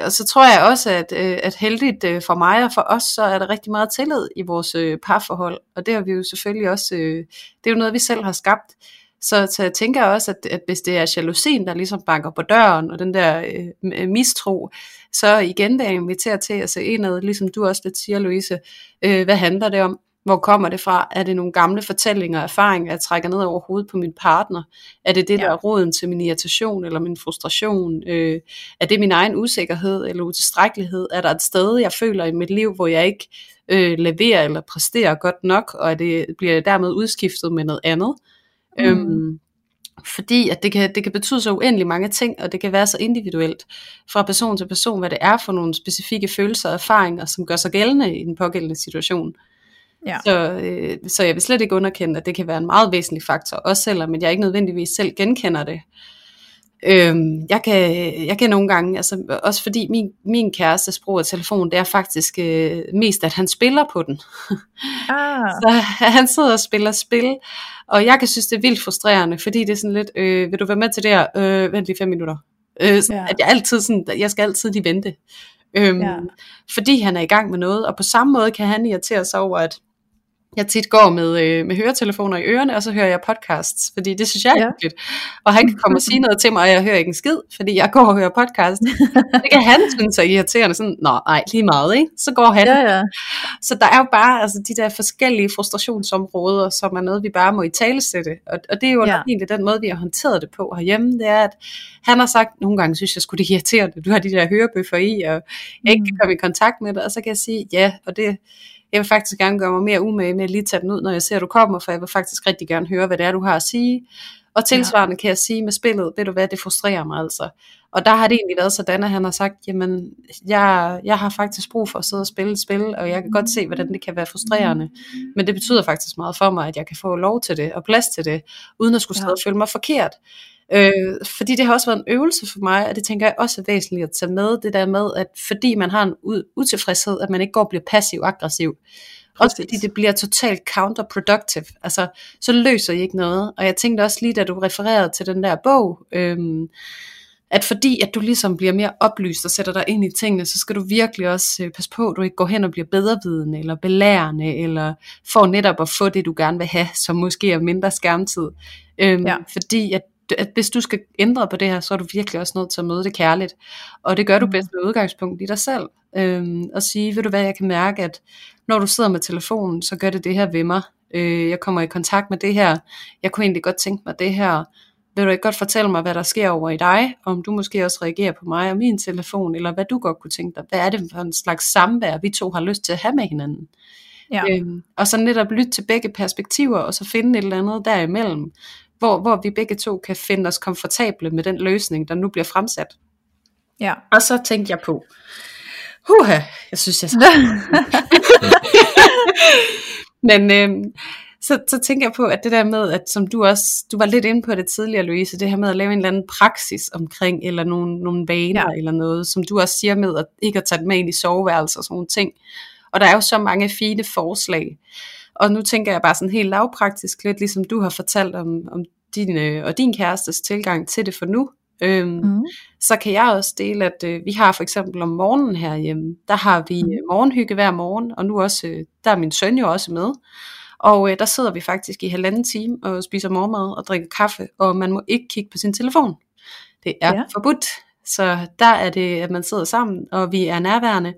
og så tror jeg også, at, øh, at heldigt øh, for mig og for os, så er der rigtig meget tillid i vores øh, parforhold. Og det har vi jo selvfølgelig også, øh, det er jo noget, vi selv har skabt. Så, så jeg tænker også, at, at hvis det er jalousien, der ligesom banker på døren, og den der øh, mistro, så igen det er inviteret til at se indad, ligesom du også lidt siger, Louise, øh, hvad handler det om? Hvor kommer det fra? Er det nogle gamle fortællinger og erfaringer, jeg trækker ned over hovedet på min partner? Er det det, der er roden til min irritation eller min frustration? Øh, er det min egen usikkerhed eller utilstrækkelighed? Er der et sted, jeg føler i mit liv, hvor jeg ikke øh, leverer eller præsterer godt nok, og at det bliver dermed udskiftet med noget andet? Mm. Øhm, fordi at det kan, det kan betyde så uendelig mange ting, og det kan være så individuelt fra person til person, hvad det er for nogle specifikke følelser og erfaringer, som gør sig gældende i den pågældende situation. Ja. Så, øh, så jeg vil slet ikke underkende, at det kan være en meget væsentlig faktor, også selvom jeg ikke nødvendigvis selv genkender det. Øhm, jeg, kan, jeg kan nogle gange, altså også fordi min, min kærestes brug af telefon, det er faktisk øh, mest, at han spiller på den. Ah. så han sidder og spiller spil, og jeg kan synes, det er vildt frustrerende, fordi det er sådan lidt, øh, vil du være med til det her? Øh, vent lige fem minutter. Øh, ja. At jeg altid sådan, jeg skal altid lige vente. Øhm, ja. Fordi han er i gang med noget, og på samme måde kan han irritere sig over, at jeg tit går med, øh, med høretelefoner i ørerne, og så hører jeg podcasts, fordi det synes jeg er ja. hyggeligt. Og han kan komme og sige noget til mig, og jeg hører ikke en skid, fordi jeg går og hører podcast. det kan han synes er irriterende, sådan, nå, nej, lige meget, ikke? Så går han. Ja, ja. Så der er jo bare altså, de der forskellige frustrationsområder, som er noget, vi bare må i tale sætte. Og, og det er jo ja. egentlig den måde, vi har håndteret det på herhjemme, det er, at han har sagt, nogle gange synes jeg skulle det irriterende, du har de der hørebøffer i, og jeg ikke kan mm. komme i kontakt med det, og så kan jeg sige, ja, og det jeg vil faktisk gerne gøre mig mere umage med at lige tage den ud, når jeg ser, at du kommer, for jeg vil faktisk rigtig gerne høre, hvad det er, du har at sige. Og tilsvarende ja. kan jeg sige med spillet, ved du hvad, det frustrerer mig altså. Og der har det egentlig været sådan, at han har sagt, jamen, jeg, jeg har faktisk brug for at sidde og spille et spil, og jeg kan godt se, hvordan det kan være frustrerende. Men det betyder faktisk meget for mig, at jeg kan få lov til det, og plads til det, uden at skulle sidde ja. og føle mig forkert. Øh, fordi det har også været en øvelse for mig, og det tænker jeg også er væsentligt at tage med, det der med, at fordi man har en utilfredshed, at man ikke går og bliver passiv-aggressiv. Også fordi det bliver totalt counterproductive. Altså, så løser I ikke noget. Og jeg tænkte også lige, da du refererede til den der bog, øhm, at fordi at du ligesom bliver mere oplyst og sætter dig ind i tingene, så skal du virkelig også øh, passe på, at du ikke går hen og bliver bedrevidende eller belærende, eller får netop at få det, du gerne vil have, som måske er mindre skærmtid. Øhm, ja. Fordi at at hvis du skal ændre på det her, så er du virkelig også nødt til at møde det kærligt. Og det gør du mm. bedst med udgangspunkt i dig selv. Øhm, og sige, ved du hvad, jeg kan mærke, at når du sidder med telefonen, så gør det det her ved mig. Øh, jeg kommer i kontakt med det her. Jeg kunne egentlig godt tænke mig det her. Vil du ikke godt fortælle mig, hvad der sker over i dig? Om du måske også reagerer på mig og min telefon, eller hvad du godt kunne tænke dig. Hvad er det for en slags samvær, vi to har lyst til at have med hinanden? Ja. Øhm, og så netop lytte til begge perspektiver, og så finde et eller andet derimellem, hvor, hvor vi begge to kan finde os komfortable med den løsning, der nu bliver fremsat. Ja. Og så tænkte jeg på, huha, jeg synes, jeg skal. Men øhm, så, så tænker jeg på, at det der med, at som du også, du var lidt inde på det tidligere, Louise, det her med at lave en eller anden praksis omkring, eller nogle, nogle vaner, ja. eller noget, som du også siger med, at ikke at tage det med ind i soveværelser og sådan nogle ting. Og der er jo så mange fine forslag. Og nu tænker jeg bare sådan helt lavpraktisk, lidt ligesom du har fortalt om, om din øh, og din kærestes tilgang til det for nu. Øhm, mm. Så kan jeg også dele, at øh, vi har for eksempel om morgenen herhjemme, der har vi mm. morgenhygge hver morgen, og nu også, øh, der er min søn jo også med. Og øh, der sidder vi faktisk i halvanden time og spiser morgenmad og drikker kaffe, og man må ikke kigge på sin telefon. Det er ja. forbudt. Så der er det, at man sidder sammen, og vi er nærværende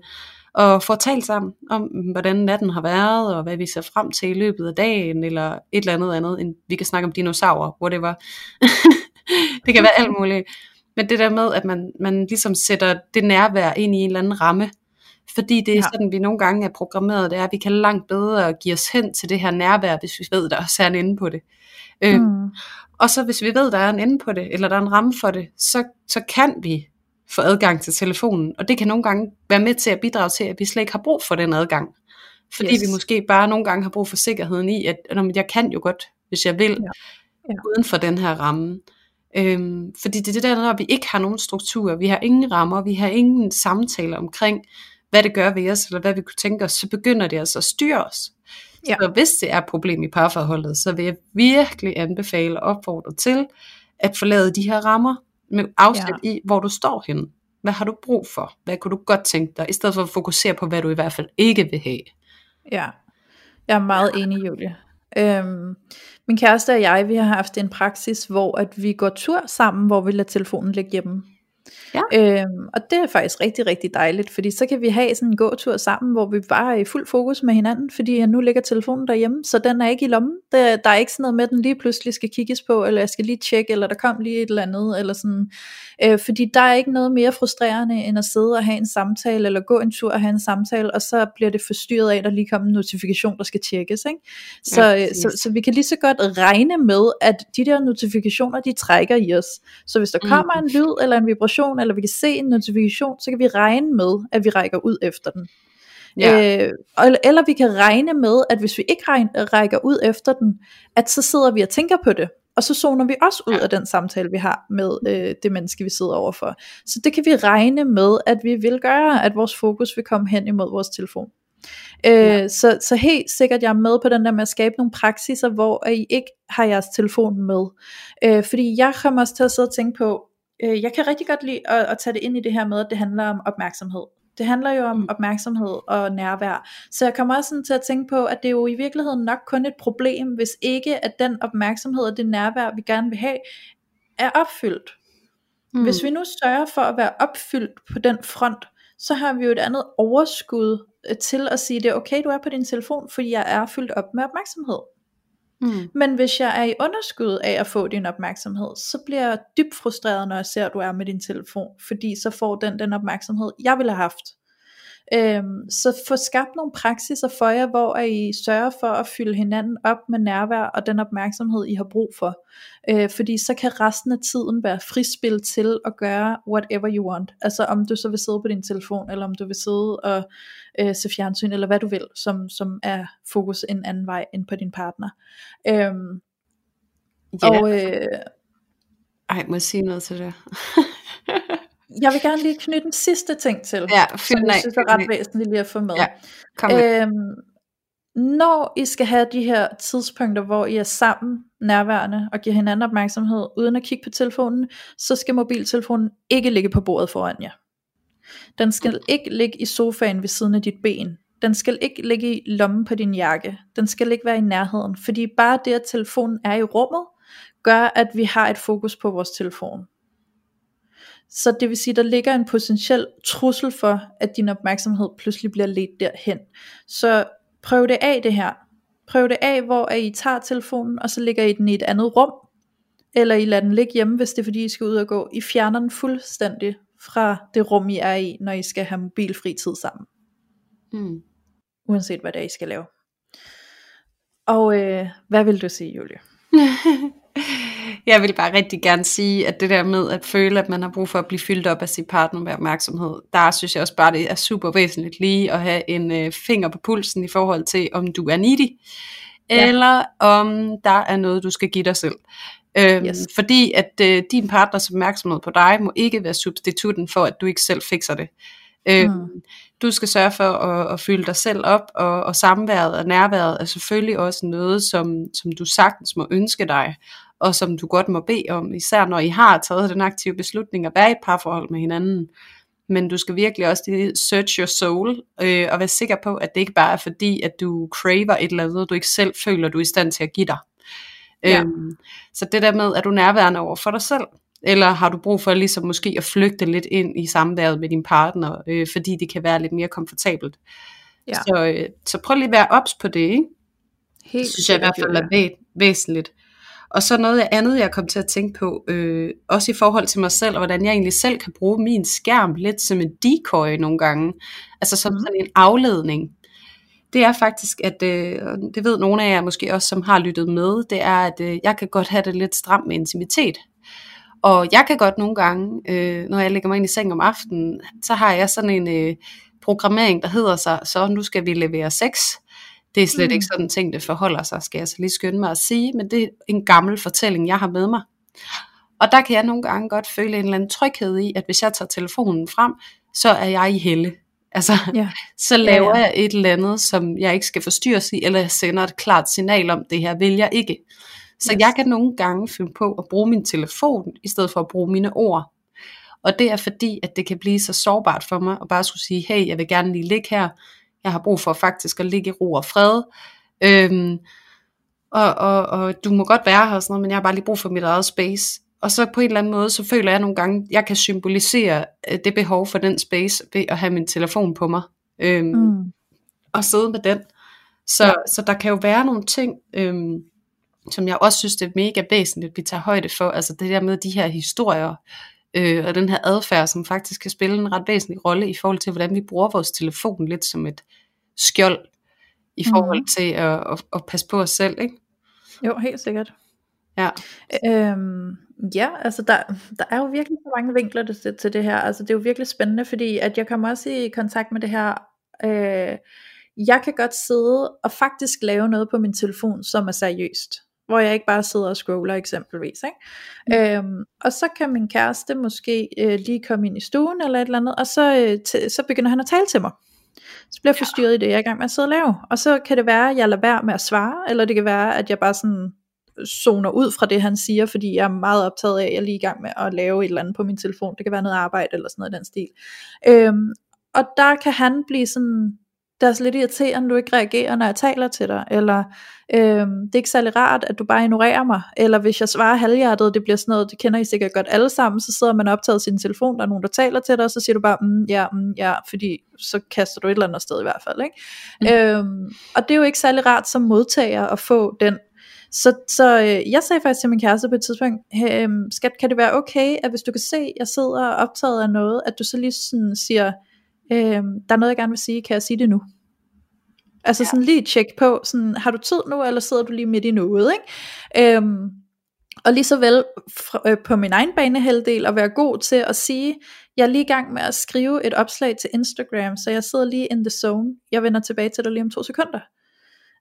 og får talt sammen om, hvordan natten har været, og hvad vi ser frem til i løbet af dagen, eller et eller andet andet, end vi kan snakke om dinosaurer, whatever. det kan være alt muligt. Men det der med, at man, man ligesom sætter det nærvær ind i en eller anden ramme, fordi det er ja. sådan, vi nogle gange er programmeret, det er, at vi kan langt bedre give os hen til det her nærvær, hvis vi ved, der også er en ende på det. Øh, mm. Og så hvis vi ved, der er en ende på det, eller der er en ramme for det, så, så kan vi få adgang til telefonen. Og det kan nogle gange være med til at bidrage til, at vi slet ikke har brug for den adgang. Fordi yes. vi måske bare nogle gange har brug for sikkerheden i, at jeg kan jo godt, hvis jeg vil, ja. Ja. uden for den her ramme. Øhm, fordi det er det der, når vi ikke har nogen struktur, vi har ingen rammer, vi har ingen samtaler omkring, hvad det gør ved os, eller hvad vi kunne tænke os, så begynder det altså at styre os. Ja. Så hvis det er et problem i parforholdet, så vil jeg virkelig anbefale og opfordre til, at forlade de her rammer, med afsæt ja. i, hvor du står henne. Hvad har du brug for? Hvad kunne du godt tænke dig? I stedet for at fokusere på, hvad du i hvert fald ikke vil have. Ja, jeg er meget enig, Julie. Øhm, min kæreste og jeg, vi har haft en praksis, hvor at vi går tur sammen, hvor vi lader telefonen ligge hjemme. Ja. Øhm, og det er faktisk rigtig, rigtig dejligt, fordi så kan vi have sådan en gåtur sammen, hvor vi bare er i fuld fokus med hinanden, fordi nu ligger telefonen derhjemme, så den er ikke i lommen. Der, der er ikke sådan noget med, at den lige pludselig skal kigges på, eller jeg skal lige tjekke, eller der kom lige et eller andet, eller sådan. Øh, fordi der er ikke noget mere frustrerende, end at sidde og have en samtale, eller gå en tur og have en samtale, og så bliver det forstyrret af, at der lige kommer en notifikation, der skal tjekkes. Ikke? Så, Ja, ja, præcis. så, så vi kan lige så godt regne med, at de der notifikationer, de trækker i os. Så hvis der Mm. kommer en lyd, eller en vibration, eller vi kan se en notifikation, så kan vi regne med, at vi rækker ud efter den. Ja. Øh, eller, eller vi kan regne med, at hvis vi ikke regn, rækker ud efter den, at så sidder vi og tænker på det, og så zoner vi også ud af den samtale, vi har med øh, det menneske, vi sidder overfor. Så det kan vi regne med, at vi vil gøre, at vores fokus vil komme hen imod vores telefon. Øh, Ja. så, så helt sikkert, jeg er med på den der med at skabe nogle praksiser, hvor I ikke har jeres telefon med. Øh, fordi jeg kommer også til at sidde og tænke på, øh, jeg kan rigtig godt lide at, at tage det ind i det her med, at det handler om opmærksomhed. Det handler jo om Mm. opmærksomhed og nærvær. Så jeg kommer også sådan til at tænke på, at det er jo i virkeligheden nok kun et problem, hvis ikke at den opmærksomhed og det nærvær, vi gerne vil have, er opfyldt. Mm. Hvis vi nu sørger for at være opfyldt på den front, så har vi jo et andet overskud øh, til at sige, det er okay, du er på din telefon, fordi jeg er fyldt op med opmærksomhed. Mm. Men hvis jeg er i underskud af at få din opmærksomhed, så bliver jeg dybt frustreret, når jeg ser, at du er med din telefon, fordi så får den den opmærksomhed, jeg ville have haft. Øhm, så få skabt nogle praksiser for jer, hvor I sørger for at fylde hinanden op med nærvær og den opmærksomhed, I har brug for. Øh, fordi så kan resten af tiden være frispil til at gøre whatever you want. Altså om du så vil sidde på din telefon, eller om du vil sidde og øh, se fjernsyn, eller hvad du vil, som, som er fokus en anden vej end på din partner. Øhm, Ja. Og øh, Ej, må jeg sige noget til det? jeg vil gerne lige knytte en sidste ting til, ja, som jeg synes er ret væsentligt lige at få med. Ja, Kom med. Øhm, når I skal have de her tidspunkter, hvor I er sammen nærværende og giver hinanden opmærksomhed uden at kigge på telefonen, så skal mobiltelefonen ikke ligge på bordet foran jer. Den skal ikke ligge i sofaen ved siden af dit ben. Den skal ikke ligge i lommen på din jakke. Den skal ikke være i nærheden, fordi bare det, at telefonen er i rummet, gør, at vi har et fokus på vores telefon. Så det vil sige, der ligger en potentiel trussel for, at din opmærksomhed pludselig bliver ledt derhen. Så prøv det af det her. Prøv det af, hvor I tager telefonen, og så lægger I den i et andet rum, eller I lader den ligge hjemme, hvis det er fordi I skal ud og gå. I fjerner den fuldstændig fra det rum, I er i, når I skal have mobilfri tid sammen. Mm. Uanset hvad det er, I skal lave. Og øh, hvad vil du sige, Julie? Jeg vil bare rigtig gerne sige, at det der med at føle, at man har brug for at blive fyldt op af sin partner med opmærksomhed, der synes jeg også bare, det er super væsentligt lige at have en øh, finger på pulsen i forhold til, om du er needy, Ja. eller om der er noget, du skal give dig selv. Øhm, Yes. Fordi at øh, din partners opmærksomhed på dig må ikke være substitutten for, at du ikke selv fikser det. Øhm, Mm. Du skal sørge for at, at fylde dig selv op, og, og samværet og nærværet er selvfølgelig også noget, som, som du sagtens må ønske dig, og som du godt må bede om, især når I har taget den aktive beslutning at være i et parforhold med hinanden. Men du skal virkelig også lige search your soul, øh, og være sikker på, at det ikke bare er fordi, at du craver et eller andet, du ikke selv føler, du er i stand til at give dig. Ja. Øhm, så det der med, er du nærværende over for dig selv, eller har du brug for ligesom måske at flygte lidt ind i samværet med din partner, øh, fordi det kan være lidt mere komfortabelt. Ja. Så, øh, så prøv lige at være ops på det, ikke? Helt Det synes jeg i hvert fald er væ- væsentligt. Og så noget andet, jeg kom til at tænke på, øh, også i forhold til mig selv, og hvordan jeg egentlig selv kan bruge min skærm lidt som en decoy nogle gange. Altså som Mhm. sådan en afledning. Det er faktisk, at øh, det ved nogle af jer måske også, som har lyttet med, det er, at øh, jeg kan godt have det lidt stramt med intimitet. Og jeg kan godt nogle gange, øh, når jeg lægger mig ind i seng om aftenen, så har jeg sådan en øh, programmering, der hedder sig, så nu skal vi levere sex. Det er slet Mm. ikke sådan ting, det forholder sig, skal jeg så lige skynde mig at sige, men det er en gammel fortælling, jeg har med mig. Og der kan jeg nogle gange godt føle en eller anden tryghed i, at hvis jeg tager telefonen frem, så er jeg i helle. Altså, Ja. så laver Ja, ja. jeg et eller andet, som jeg ikke skal forstyrres i, eller jeg sender et klart signal om, det her vil jeg ikke. Så Yes. jeg kan nogle gange finde på at bruge min telefon, i stedet for at bruge mine ord. Og det er fordi, at det kan blive så sårbart for mig, at bare skulle sige, hey, jeg vil gerne lige ligge her. Jeg har brug for faktisk at ligge i ro og fred. Øhm, og, og, og du må godt være her og sådan noget, men jeg har bare lige brug for mit eget space. Og så på en eller anden måde, så føler jeg nogle gange, jeg kan symbolisere øh, det behov for den space ved at have min telefon på mig. Øhm, mm. Og sidde med den. Så, ja. så der kan jo være nogle ting, øhm, som jeg også synes, det er mega væsentligt, at vi tager højde for. Altså det der med de her historier, øh, og den her adfærd, som faktisk kan spille en ret væsentlig rolle i forhold til, hvordan vi bruger vores telefon lidt som et skjold, i forhold mm. til at, at, at passe på os selv, ikke? Jo, helt sikkert. Ja. Øhm, ja, altså der, der er jo virkelig så mange vinkler til, til det her. Altså det er jo virkelig spændende, fordi at jeg kommer også i kontakt med det her. Øh, jeg kan godt sidde og faktisk lave noget på min telefon, som er seriøst. Hvor jeg ikke bare sidder og scroller eksempelvis. Ikke? Mm. Øhm, og så kan min kæreste måske øh, lige komme ind i stuen eller et eller andet, og så, øh, t- så begynder han at tale til mig. Så bliver jeg forstyrret ja. i det, jeg er i gang med at sidde og lave. Og så kan det være, at jeg lader være med at svare, eller det kan være, at jeg bare sådan zoner ud fra det, han siger, fordi jeg er meget optaget af, at jeg er lige i gang med at lave et eller andet på min telefon. Det kan være noget arbejde eller sådan noget i den stil. Øhm, og der kan han blive sådan, det er så lidt irriterende, at du ikke reagerer, når jeg taler til dig, eller øhm, det er ikke særlig rart, at du bare ignorerer mig, eller hvis jeg svarer halvhjertet, det bliver sådan noget, det kender I sikkert godt alle sammen, så sidder man optaget sin telefon, der er nogen, der taler til dig, og så siger du bare, mm, ja, mm, ja, fordi så kaster du et eller andet sted i hvert fald, ikke? Mm. Øhm, og det er jo ikke særlig rart som modtager at få den så, så øh, jeg sagde faktisk til min kæreste på et tidspunkt, øh, skat, kan det være okay, at hvis du kan se, at jeg sidder optaget af noget, at du så lige sådan siger, øh, der er noget, jeg gerne vil sige, kan jeg sige det nu? Altså ja. sådan lige tjek på, sådan, har du tid nu, eller sidder du lige midt i noget, ikke? Øhm, og lige så vel øh, på min egen banehalvdel at være god til at sige, jeg er lige i gang med at skrive et opslag til Instagram, så jeg sidder lige in the zone. Jeg vender tilbage til dig lige om to sekunder.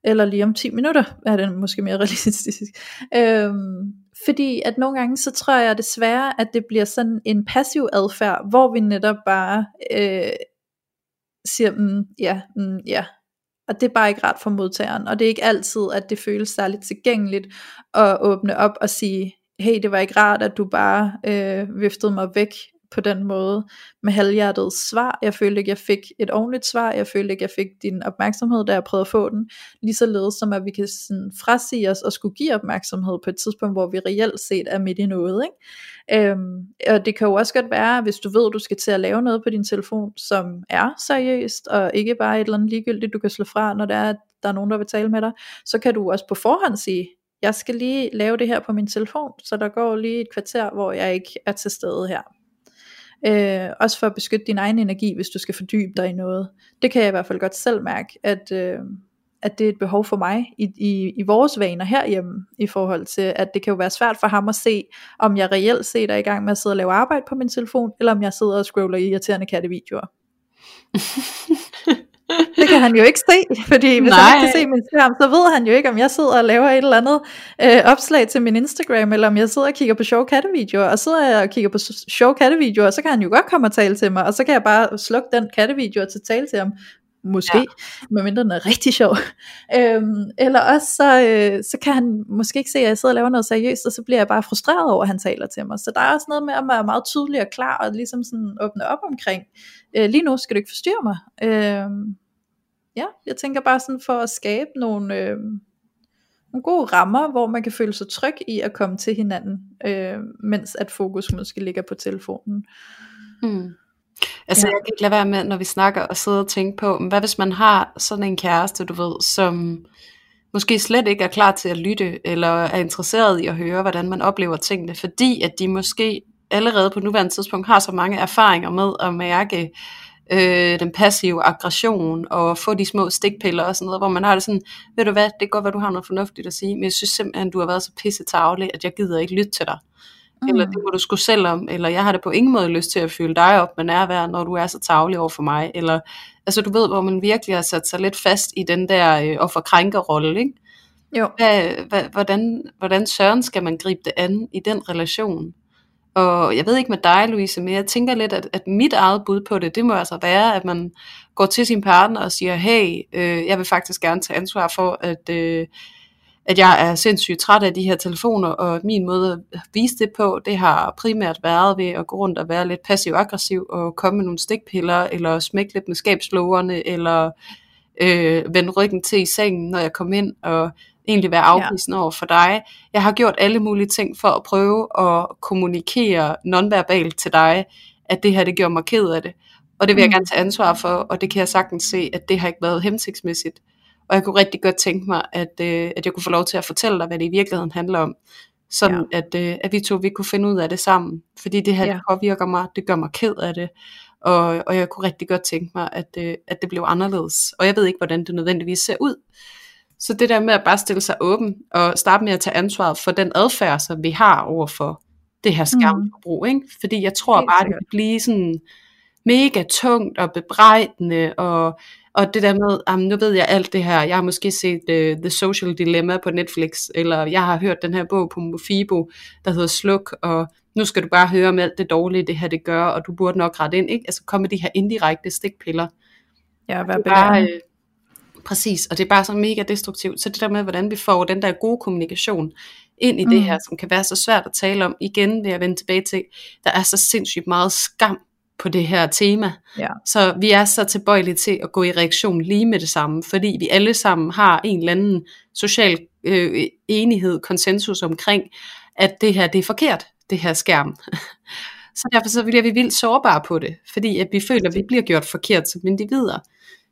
Eller lige om 10 minutter, er det måske mere realistisk. Øhm, fordi at nogle gange, så tror jeg desværre, at det bliver sådan en passiv adfærd, hvor vi netop bare øh, siger, mm, ja, mm, ja, og det er bare ikke rart for modtageren, og det er ikke altid, at det føles særligt tilgængeligt at åbne op og sige, hey, det var ikke rart, at du bare øh, viftede mig væk på den måde med halvhjertet svar. Jeg følte ikke, jeg fik et ordentligt svar. Jeg følte ikke, jeg fik din opmærksomhed, da jeg prøvede at få den. Ligesåledes som at vi kan sådan frasige os og skulle give opmærksomhed på et tidspunkt, hvor vi reelt set er midt i noget. Ikke? Øhm, og det kan jo også godt være, hvis du ved, at du skal til at lave noget på din telefon, som er seriøst, og ikke bare et eller andet ligegyldigt, du kan slå fra, når der er, der er nogen, der vil tale med dig, så kan du også på forhånd sige, jeg skal lige lave det her på min telefon, så der går lige et kvarter, hvor jeg ikke er til stede her. Øh, også for at beskytte din egen energi, hvis du skal fordybe dig i noget. Det kan jeg i hvert fald godt selv mærke, at, øh, at det er et behov for mig i, i, i vores vaner herhjemme, i forhold til, at det kan jo være svært for ham at se, om jeg reelt set er i gang med at sidde og lave arbejde på min telefon, eller om jeg sidder og scroller i irriterende kattevideoer. det kan han jo ikke se, fordi hvis Nej. han ikke kan se min skærm, så ved han jo ikke, om jeg sidder og laver et eller andet øh, opslag til min Instagram, eller om jeg sidder og kigger på sjove kattevideoer, og sidder jeg og kigger på sjove kattevideoer, så kan han jo godt komme og tale til mig, og så kan jeg bare slukke den kattevideo og tale til ham, måske, ja. medmindre den er rigtig sjov. Øhm, eller også så, øh, så kan han måske ikke se, at jeg sidder og laver noget seriøst, og så bliver jeg bare frustreret over, at han taler til mig. Så der er også noget med at være meget tydelig og klar, og ligesom sådan åbne op omkring, øh, lige nu skal du ikke forstyrre mig. Øh, ja, jeg tænker bare sådan for at skabe nogle, øh, nogle gode rammer, hvor man kan føle sig tryg i at komme til hinanden, øh, mens at fokus måske ligger på telefonen. Mm. Altså ja. jeg kan ikke lade være med, når vi snakker og sidder og tænke på, hvad hvis man har sådan en kæreste, du ved, som måske slet ikke er klar til at lytte, eller er interesseret i at høre, hvordan man oplever tingene, fordi at de måske allerede på nuværende tidspunkt har så mange erfaringer med at mærke øh, den passive aggression og få de små stikpiller og sådan noget, hvor man har det sådan, ved du hvad, det kan godt være, du har noget fornuftigt at sige, men jeg synes simpelthen, du har været så pisse tavlig, at jeg gider ikke lytte til dig. Mm. Eller det må du sgu selv om, eller jeg har det på ingen måde lyst til at fylde dig op med nærvær, når du er så tavlig over for mig. Eller, altså du ved, hvor man virkelig har sat sig lidt fast i den der øh, offerkrænkerrolle, ikke? Jo. Hvad, hvad, hvordan, hvordan søren skal man gribe det an i den relation? Og jeg ved ikke med dig, Louise, men jeg tænker lidt, at, at mit eget bud på det, det må altså være, at man går til sin partner og siger, hey, øh, jeg vil faktisk gerne tage ansvar for, at, øh, at jeg er sindssygt træt af de her telefoner, og min måde at vise det på, det har primært været ved at gå rundt og være lidt passiv-aggressiv, og komme med nogle stikpiller, eller smække lidt med skabslågerne, eller øh, vende ryggen til i sengen, når jeg kom ind, og egentlig være afvisende ja. over for dig. Jeg har gjort alle mulige ting for at prøve at kommunikere nonverbalt til dig, at det her, det gjorde mig ked af det. Og det vil jeg mm. gerne tage ansvar for, og det kan jeg sagtens se, at det har ikke været hensigtsmæssigt. Og jeg kunne rigtig godt tænke mig, at, øh, at jeg kunne få lov til at fortælle dig, hvad det i virkeligheden handler om. Sådan ja. at, øh, at vi to vi kunne finde ud af det sammen. Fordi det her ja. det påvirker mig, det gør mig ked af det. Og, og jeg kunne rigtig godt tænke mig, at, øh, at det blev anderledes. Og jeg ved ikke, hvordan det nødvendigvis ser ud. Så det der med at bare stille sig åben, og starte med at tage ansvaret for den adfærd, som vi har over for det her mm. skærmforbrug. Ikke? Fordi jeg tror Helt bare, det kan blive sådan mega tungt og bebrejdende, og, og det der med, um, nu ved jeg alt det her, jeg har måske set uh, The Social Dilemma på Netflix, eller jeg har hørt den her bog på Mofibo, der hedder Sluk, og nu skal du bare høre om alt det dårlige, det her det gør, og du burde nok rette ind, ikke? Altså komme med de her indirekte stikpiller. Ja, hvad bare, øh, Præcis, og det er bare så mega destruktivt. Så det der med, hvordan vi får den der gode kommunikation ind i mm. det her, som kan være så svært at tale om, igen vil jeg vende tilbage til, der er så sindssygt meget skam på det her tema. Ja. Så vi er så tilbøjelige til at gå i reaktion lige med det samme, fordi vi alle sammen har en eller anden social øh, enighed, konsensus omkring, at det her det er forkert, det her skærm. så derfor så bliver vi vildt sårbare på det, fordi at vi føler, at vi bliver gjort forkert som individer.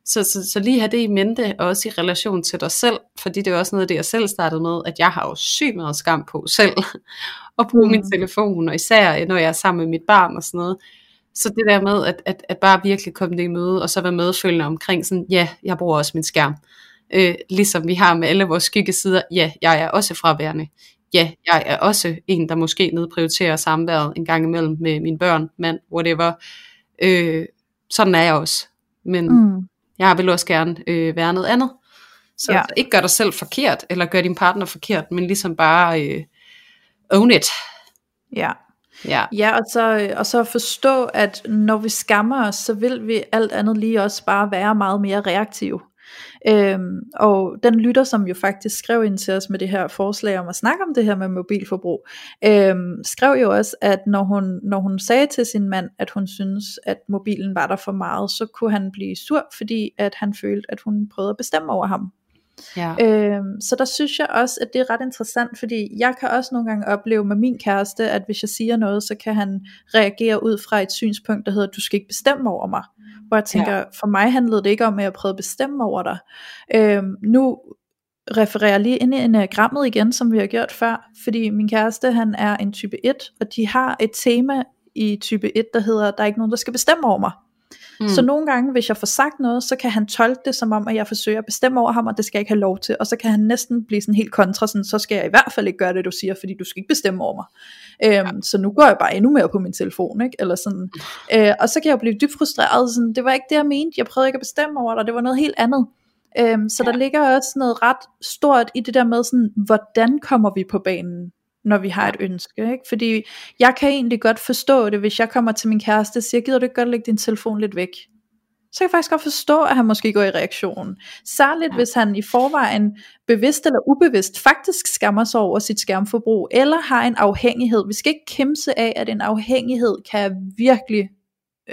Så, så, så lige have det i mente, også i relation til dig selv, fordi det er også noget af det, jeg selv startede med, at jeg har jo sygt meget skam på selv, at bruge mm. min telefon, og især når jeg er sammen med mit barn og sådan noget. Så det der med, at, at, at bare virkelig komme det i møde, og så være medfølgende omkring sådan, ja, jeg bruger også min skærm. Øh, ligesom vi har med alle vores skyggesider, ja, jeg er også fraværende. Ja, jeg er også en, der måske nedprioriterer samværet en gang imellem med mine børn, mand, whatever. Øh, sådan er jeg også. Men mm. Jeg vil også gerne øh, være noget andet. Så ja. ikke gør dig selv forkert, eller gør din partner forkert, men ligesom bare øh, own it. Ja, Ja, ja og, så, og så forstå, at når vi skammer os, så vil vi alt andet lige også bare være meget mere reaktive. Øhm, og den lytter, som jo faktisk skrev ind til os med det her forslag om at snakke om det her med mobilforbrug, øhm, skrev jo også, at når hun, når hun sagde til sin mand, at hun synes, at mobilen var der for meget, så kunne han blive sur, fordi at han følte, at hun prøvede at bestemme over ham. Ja. Øhm, så der synes jeg også, at det er ret interessant, fordi jeg kan også nogle gange opleve med min kæreste, at hvis jeg siger noget, så kan han reagere ud fra et synspunkt, der hedder, du skal ikke bestemme over mig. Hvor jeg tænker, ja. for mig handlede det ikke om, at jeg prøvede at bestemme over dig. Øhm, nu refererer lige ind i enagrammet igen, som vi har gjort før, fordi min kæreste, han er en type 1, og de har et tema i type 1, der hedder, der er ikke nogen, der skal bestemme over mig. Mm. Så nogle gange, hvis jeg får sagt noget, så kan han tolke det som om, at jeg forsøger at bestemme over ham, og det skal jeg ikke have lov til. Og så kan han næsten blive sådan helt kontra, sådan, så skal jeg i hvert fald ikke gøre det, du siger, fordi du skal ikke bestemme over mig. Øhm, ja. Så nu går jeg bare endnu mere på min telefon, ikke? Eller sådan. Øh, og så kan jeg blive dybt frustreret, sådan, det var ikke det, jeg mente, jeg prøvede ikke at bestemme over dig, det var noget helt andet. Øhm, så ja. der ligger også noget ret stort i det der med, sådan, hvordan kommer vi på banen? Når vi har et ønske. Ikke? Fordi jeg kan egentlig godt forstå det, hvis jeg kommer til min kæreste og siger, gider du ikke godt lægge din telefon lidt væk? Så kan jeg faktisk godt forstå, at han måske går i reaktion. Særligt hvis han i forvejen, bevidst eller ubevidst, faktisk skammer sig over sit skærmforbrug, eller har en afhængighed. Vi skal ikke kæmpe af, at en afhængighed kan virkelig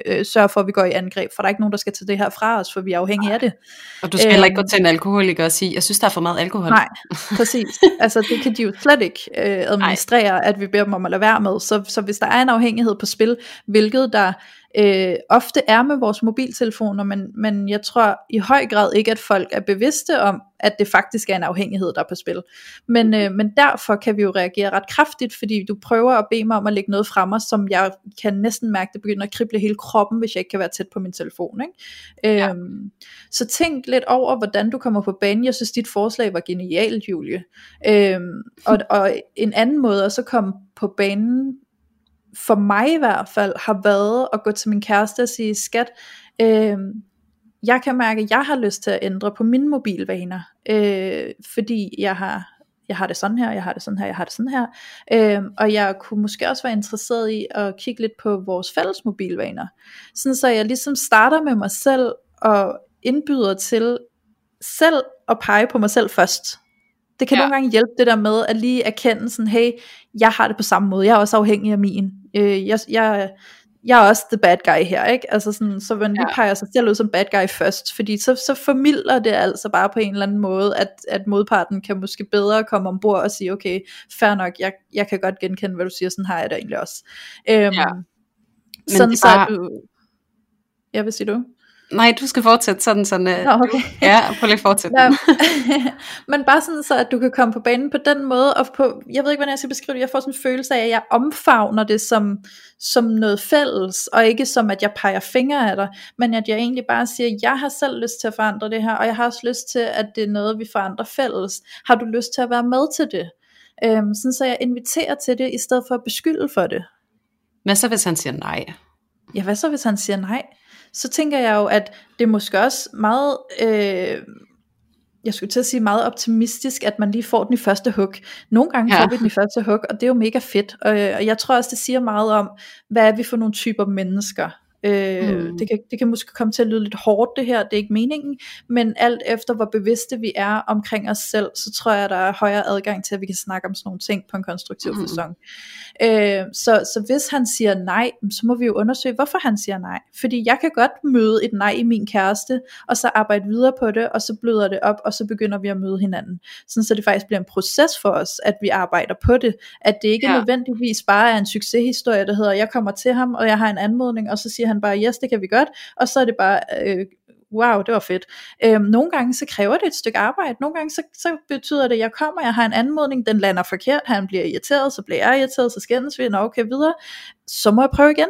øh, sørge for, at vi går i angreb, for der er ikke nogen, der skal tage det her fra os, for vi er afhængige Nej. af det. Og du skal heller ikke gå til en alkoholiker og sige, jeg synes, der er for meget alkohol. Nej, præcis. altså det kan de jo slet ikke øh, administrere, Nej. at vi beder dem om at lade være med. Så, så hvis der er en afhængighed på spil, hvilket der øh, ofte er med vores mobiltelefoner, men, men jeg tror i høj grad ikke, at folk er bevidste om, at det faktisk er en afhængighed, der er på spil. Men, øh, men derfor kan vi jo reagere ret kraftigt, fordi du prøver at bede mig om at lægge noget frem som jeg kan næsten mærke, det begynder at krible hele kroppen, hvis jeg ikke kan være tæt på min telefon. Ikke? Ja. Øhm, så tænk lidt over, hvordan du kommer på banen. Jeg synes, dit forslag var genialt, Julie. Øhm, og, og en anden måde at så komme på banen for mig i hvert fald har været at gå til min kæreste og sige, skat, øh, jeg kan mærke, at jeg har lyst til at ændre på mine mobilvaner, øh, fordi jeg har jeg har det sådan her, jeg har det sådan her, jeg har det sådan her. Øh, og jeg kunne måske også være interesseret i at kigge lidt på vores fælles mobilvaner. Sådan så jeg ligesom starter med mig selv og indbyder til selv at pege på mig selv først. Det kan ja. nogle gange hjælpe det der med at lige erkende sådan, hey, jeg har det på samme måde, jeg er også afhængig af min. Øh, jeg, jeg, jeg er også the bad guy her, ikke? Altså sådan, så man lige Ja. peger sig selv ud som bad guy først, fordi så, så formidler det altså bare på en eller anden måde, at, at modparten kan måske bedre komme ombord og sige, okay, fair nok, jeg, jeg kan godt genkende, hvad du siger, sådan har jeg det egentlig også. Øhm, Ja. sådan det er så bare- at du... Ja, hvad siger du? Nej, du skal fortsætte sådan, sådan uh, Nå, okay. ja, prøv lige at fortsætte. Men bare sådan så, at du kan komme på banen på den måde, og på, jeg ved ikke, hvordan jeg skal beskrive det, jeg får sådan en følelse af, at jeg omfavner det som, som noget fælles, og ikke som, at jeg peger fingre af dig, men at jeg egentlig bare siger, jeg har selv lyst til at forandre det her, og jeg har også lyst til, at det er noget, vi forandrer fælles. Har du lyst til at være med til det? Øhm, sådan så jeg inviterer til det, i stedet for at beskylde for det. Men så hvis han siger nej. Ja, hvad så hvis han siger nej? Så tænker jeg jo, at det er måske også meget, øh, jeg skulle til at sige meget optimistisk, at man lige får den i første hug. Nogle gange Ja. får vi den i første hug, og det er jo mega fedt. Og, øh, og jeg tror også, det siger meget om, hvad er vi for nogle typer mennesker. Øh, Mm. det, kan, det kan måske komme til at lyde lidt hårdt det her, det er ikke meningen, men alt efter hvor bevidste vi er omkring os selv, så tror jeg, der er højere adgang til, at vi kan snakke om sådan nogle ting på en konstruktiv Mm. fasong. Øh, så, så hvis han siger nej, så må vi jo undersøge, hvorfor han siger nej. Fordi jeg kan godt møde et nej i min kæreste, og så arbejde videre på det, og så bløder det op, og så begynder vi at møde hinanden. Sådan så det faktisk bliver en proces for os, at vi arbejder på det. At det ikke ja. nødvendigvis bare er en succeshistorie, der hedder, jeg kommer til ham, og jeg har en anmodning, og så siger han bare, yes, det kan vi godt, og så er det bare... Øh, wow, det var fedt. Øhm, nogle gange så kræver det et stykke arbejde, nogle gange så, så betyder det, at jeg kommer, jeg har en anmodning, den lander forkert, han bliver irriteret, så bliver jeg irriteret, så skændes vi, nå okay, videre, så må jeg prøve igen.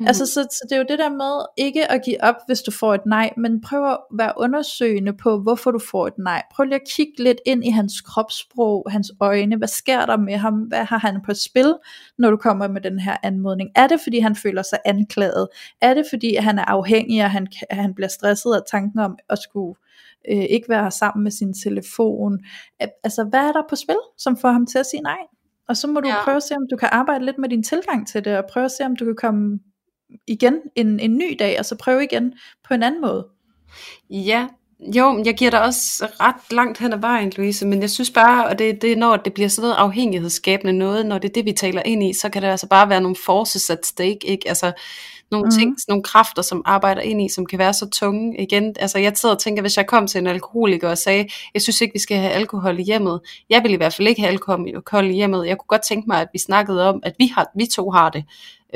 Mm. Altså, så, så det er jo det der med ikke at give op, hvis du får et nej, men prøv at være undersøgende på, hvorfor du får et nej. Prøv lige at kigge lidt ind i hans kropssprog, hans øjne. Hvad sker der med ham? Hvad har han på spil, når du kommer med den her anmodning? Er det, fordi han føler sig anklaget? Er det, fordi han er afhængig, og han, han bliver stresset af tanken om at skulle øh, ikke være sammen med sin telefon? Al- Altså, hvad er der på spil, som får ham til at sige nej? Og så må du ja. prøve at se, om du kan arbejde lidt med din tilgang til det, og prøve at se, om du kan komme igen en, en ny dag, og så prøve igen på en anden måde. Ja, jo, jeg giver dig også ret langt hen ad vejen, Louise, men jeg synes bare, og det, det er når det bliver sådan noget afhængighedsskabende noget, når det er det, vi taler ind i, så kan det altså bare være nogle forces at stake, ikke? Altså nogle Mhm. ting, nogle kræfter, som arbejder ind i, som kan være så tunge igen. Altså jeg sidder og tænker, hvis jeg kom til en alkoholiker og sagde, jeg synes ikke, vi skal have alkohol i hjemmet. Jeg vil i hvert fald ikke have alkohol i hjemmet. Jeg kunne godt tænke mig, at vi snakkede om, at vi, har, vi to har det.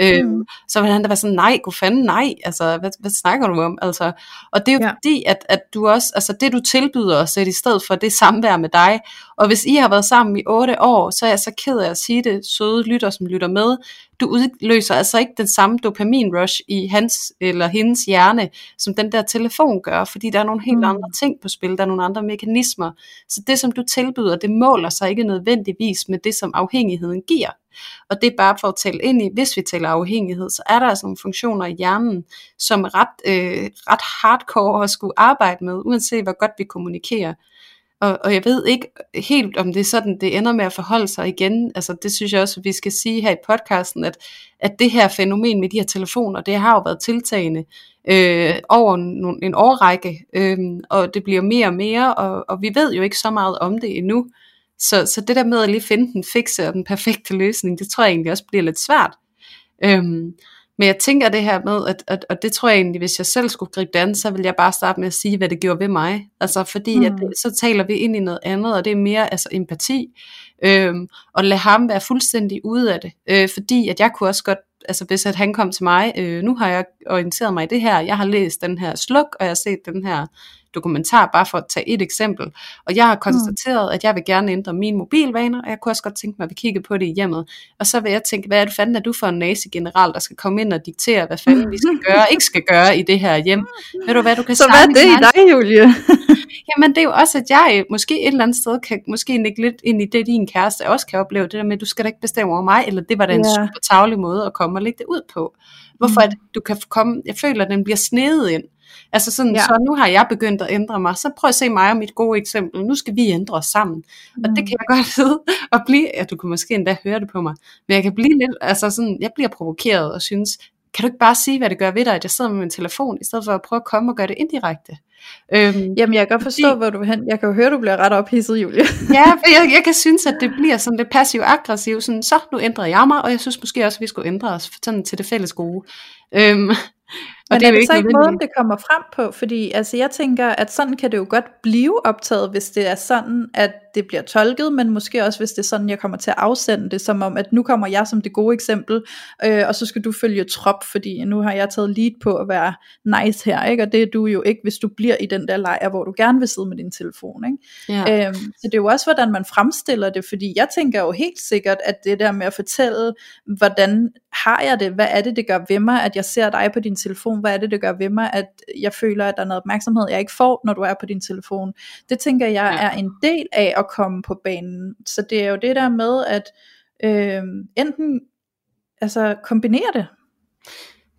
Øh, Mm. så vil han da være sådan, nej, god fanden, nej, altså, hvad, hvad snakker du om? Altså, og det er jo ja. Fordi, at, at du også, altså det du tilbyder os, et i stedet for det samvær med dig, og hvis I har været sammen i otte år, så er jeg så ked af at sige det, søde lytter, som lytter med, du udløser altså ikke den samme dopamin-rush i hans eller hendes hjerne, som den der telefon gør, fordi der er nogle helt. Mm. andre ting på spil, der er nogle andre mekanismer. Så det, som du tilbyder, det måler sig ikke nødvendigvis med det, som afhængigheden giver. Og det er bare for at tale ind i, hvis vi taler afhængighed, så er der altså nogle funktioner i hjernen, som er ret, øh, ret hardcore at skulle arbejde med, uanset hvor godt vi kommunikerer. Og, og jeg ved ikke helt, om det er sådan, det ender med at forholde sig igen. Altså det synes jeg også, vi skal sige her i podcasten, at, at det her fænomen med de her telefoner, det har jo været tiltagende øh, over en, en årrække, øh, og det bliver mere og mere, og, og vi ved jo ikke så meget om det endnu. Så, så det der med at lige finde den fikse og den perfekte løsning, det tror jeg egentlig også bliver lidt svært. Øhm, men jeg tænker det her med, at, at, og det tror jeg egentlig, hvis jeg selv skulle gribe det an, så vil jeg bare starte med at sige, hvad det gjorde ved mig. Altså fordi, mm. at, Mm. så taler vi ind i noget andet, og det er mere altså empati. Øhm, og lade ham være fuldstændig ude af det. Øh, fordi at jeg kunne også godt, altså hvis at han kom til mig, øh, nu har jeg orienteret mig i det her, jeg har læst den her sluk, og jeg har set den her dokumentar, bare for at tage et eksempel. Og jeg har konstateret, mm. at jeg vil gerne ændre mine mobilvaner, og jeg kunne også godt tænke mig, at vi kigger på det i hjemmet. Og så vil jeg tænke, hvad er det fanden, er du for en nazi-general, der skal komme ind og diktere, hvad fanden vi skal gøre, ikke skal gøre i det her hjem. Ved du hvad, du kan Så hvad er det i dig, Julie? Jamen det er jo også, at jeg måske et eller andet sted kan måske nikke lidt ind i det, din kæreste også kan opleve, det der med, at du skal da ikke bestemme over mig, eller det var da en Ja. super tavlig måde at komme og lægge det ud på. Hvorfor Mm. at du kan komme, jeg føler, at den bliver snedet ind. Altså sådan, ja. Så nu har jeg begyndt at ændre mig, så prøv at se mig og mit gode eksempel. Nu skal vi ændre os sammen. Mm. Og det kan jeg godt sidde og blive, ja, du kunne måske endda høre det på mig, men jeg kan blive lidt, altså sådan, jeg bliver provokeret og synes, kan du ikke bare sige, hvad det gør ved dig, at jeg sidder med min telefon, i stedet for at prøve at komme og gøre det indirekte? Øhm, Jamen jeg kan godt forstå, fordi, hvor du vil hen. Jeg kan jo høre, du bliver ret ophidset, Julie. ja, for jeg, jeg kan synes, at det bliver sådan lidt passiv-aggressiv, sådan, så nu ændrer jeg mig, og jeg synes måske også, at vi skulle ændre os sådan til det fælles gode. Øhm, Men det er, er det så ikke måden, det kommer frem på? Fordi altså, jeg tænker, at sådan kan det jo godt blive optaget, hvis det er sådan, at det bliver tolket, men måske også, hvis det er sådan, jeg kommer til at afsende det, som om, at nu kommer jeg som det gode eksempel, øh, og så skal du følge trop, fordi nu har jeg taget lead på at være nice her, ikke? og det er du jo ikke, hvis du bliver i den der lejr, hvor du gerne vil sidde med din telefon. Ikke? Ja. Øhm, så det er jo også, hvordan man fremstiller det, fordi jeg tænker jo helt sikkert, at det der med at fortælle, hvordan har jeg det, hvad er det, det gør ved mig, at jeg ser dig på din telefon, hvad er det, det gør ved mig, at jeg føler, at der er noget opmærksomhed, jeg ikke får, når du er på din telefon. Det tænker jeg ja. er en del af at komme på banen. Så det er jo det der med, at øh, enten altså kombinere det.